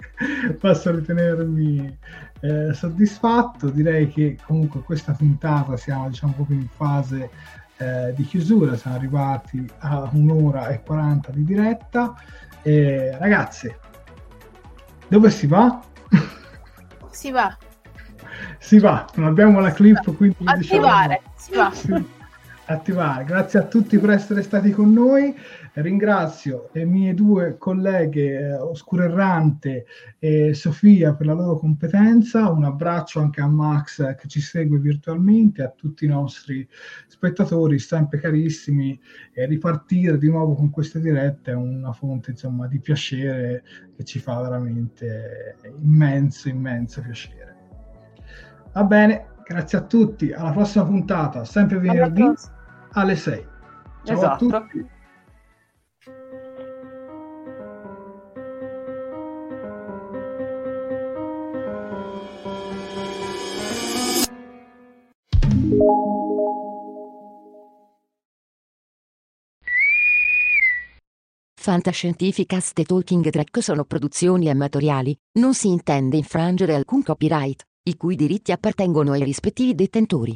posso ritenermi eh, soddisfatto. Direi che comunque questa puntata siamo diciamo proprio in fase eh, di chiusura, siamo arrivati a un'ora e 40 di diretta. E, ragazzi, dove si va? Si va. Si va, non abbiamo la clip, quindi attivare, diciamo... si va. attivare. Grazie a tutti per essere stati con noi. Ringrazio le mie due colleghe eh, Oscuro Errante e Sofia per la loro competenza. Un abbraccio anche a Max che ci segue virtualmente, a tutti i nostri spettatori sempre carissimi. E ripartire di nuovo con queste dirette è una fonte insomma, di piacere che ci fa veramente immenso, immenso piacere. Va bene, grazie a tutti. Alla prossima puntata, sempre venerdì alle 6. Ciao esatto. a tutti. Fantascientificast e Talking Track sono produzioni amatoriali, non si intende infrangere alcun copyright, i cui diritti appartengono ai rispettivi detentori.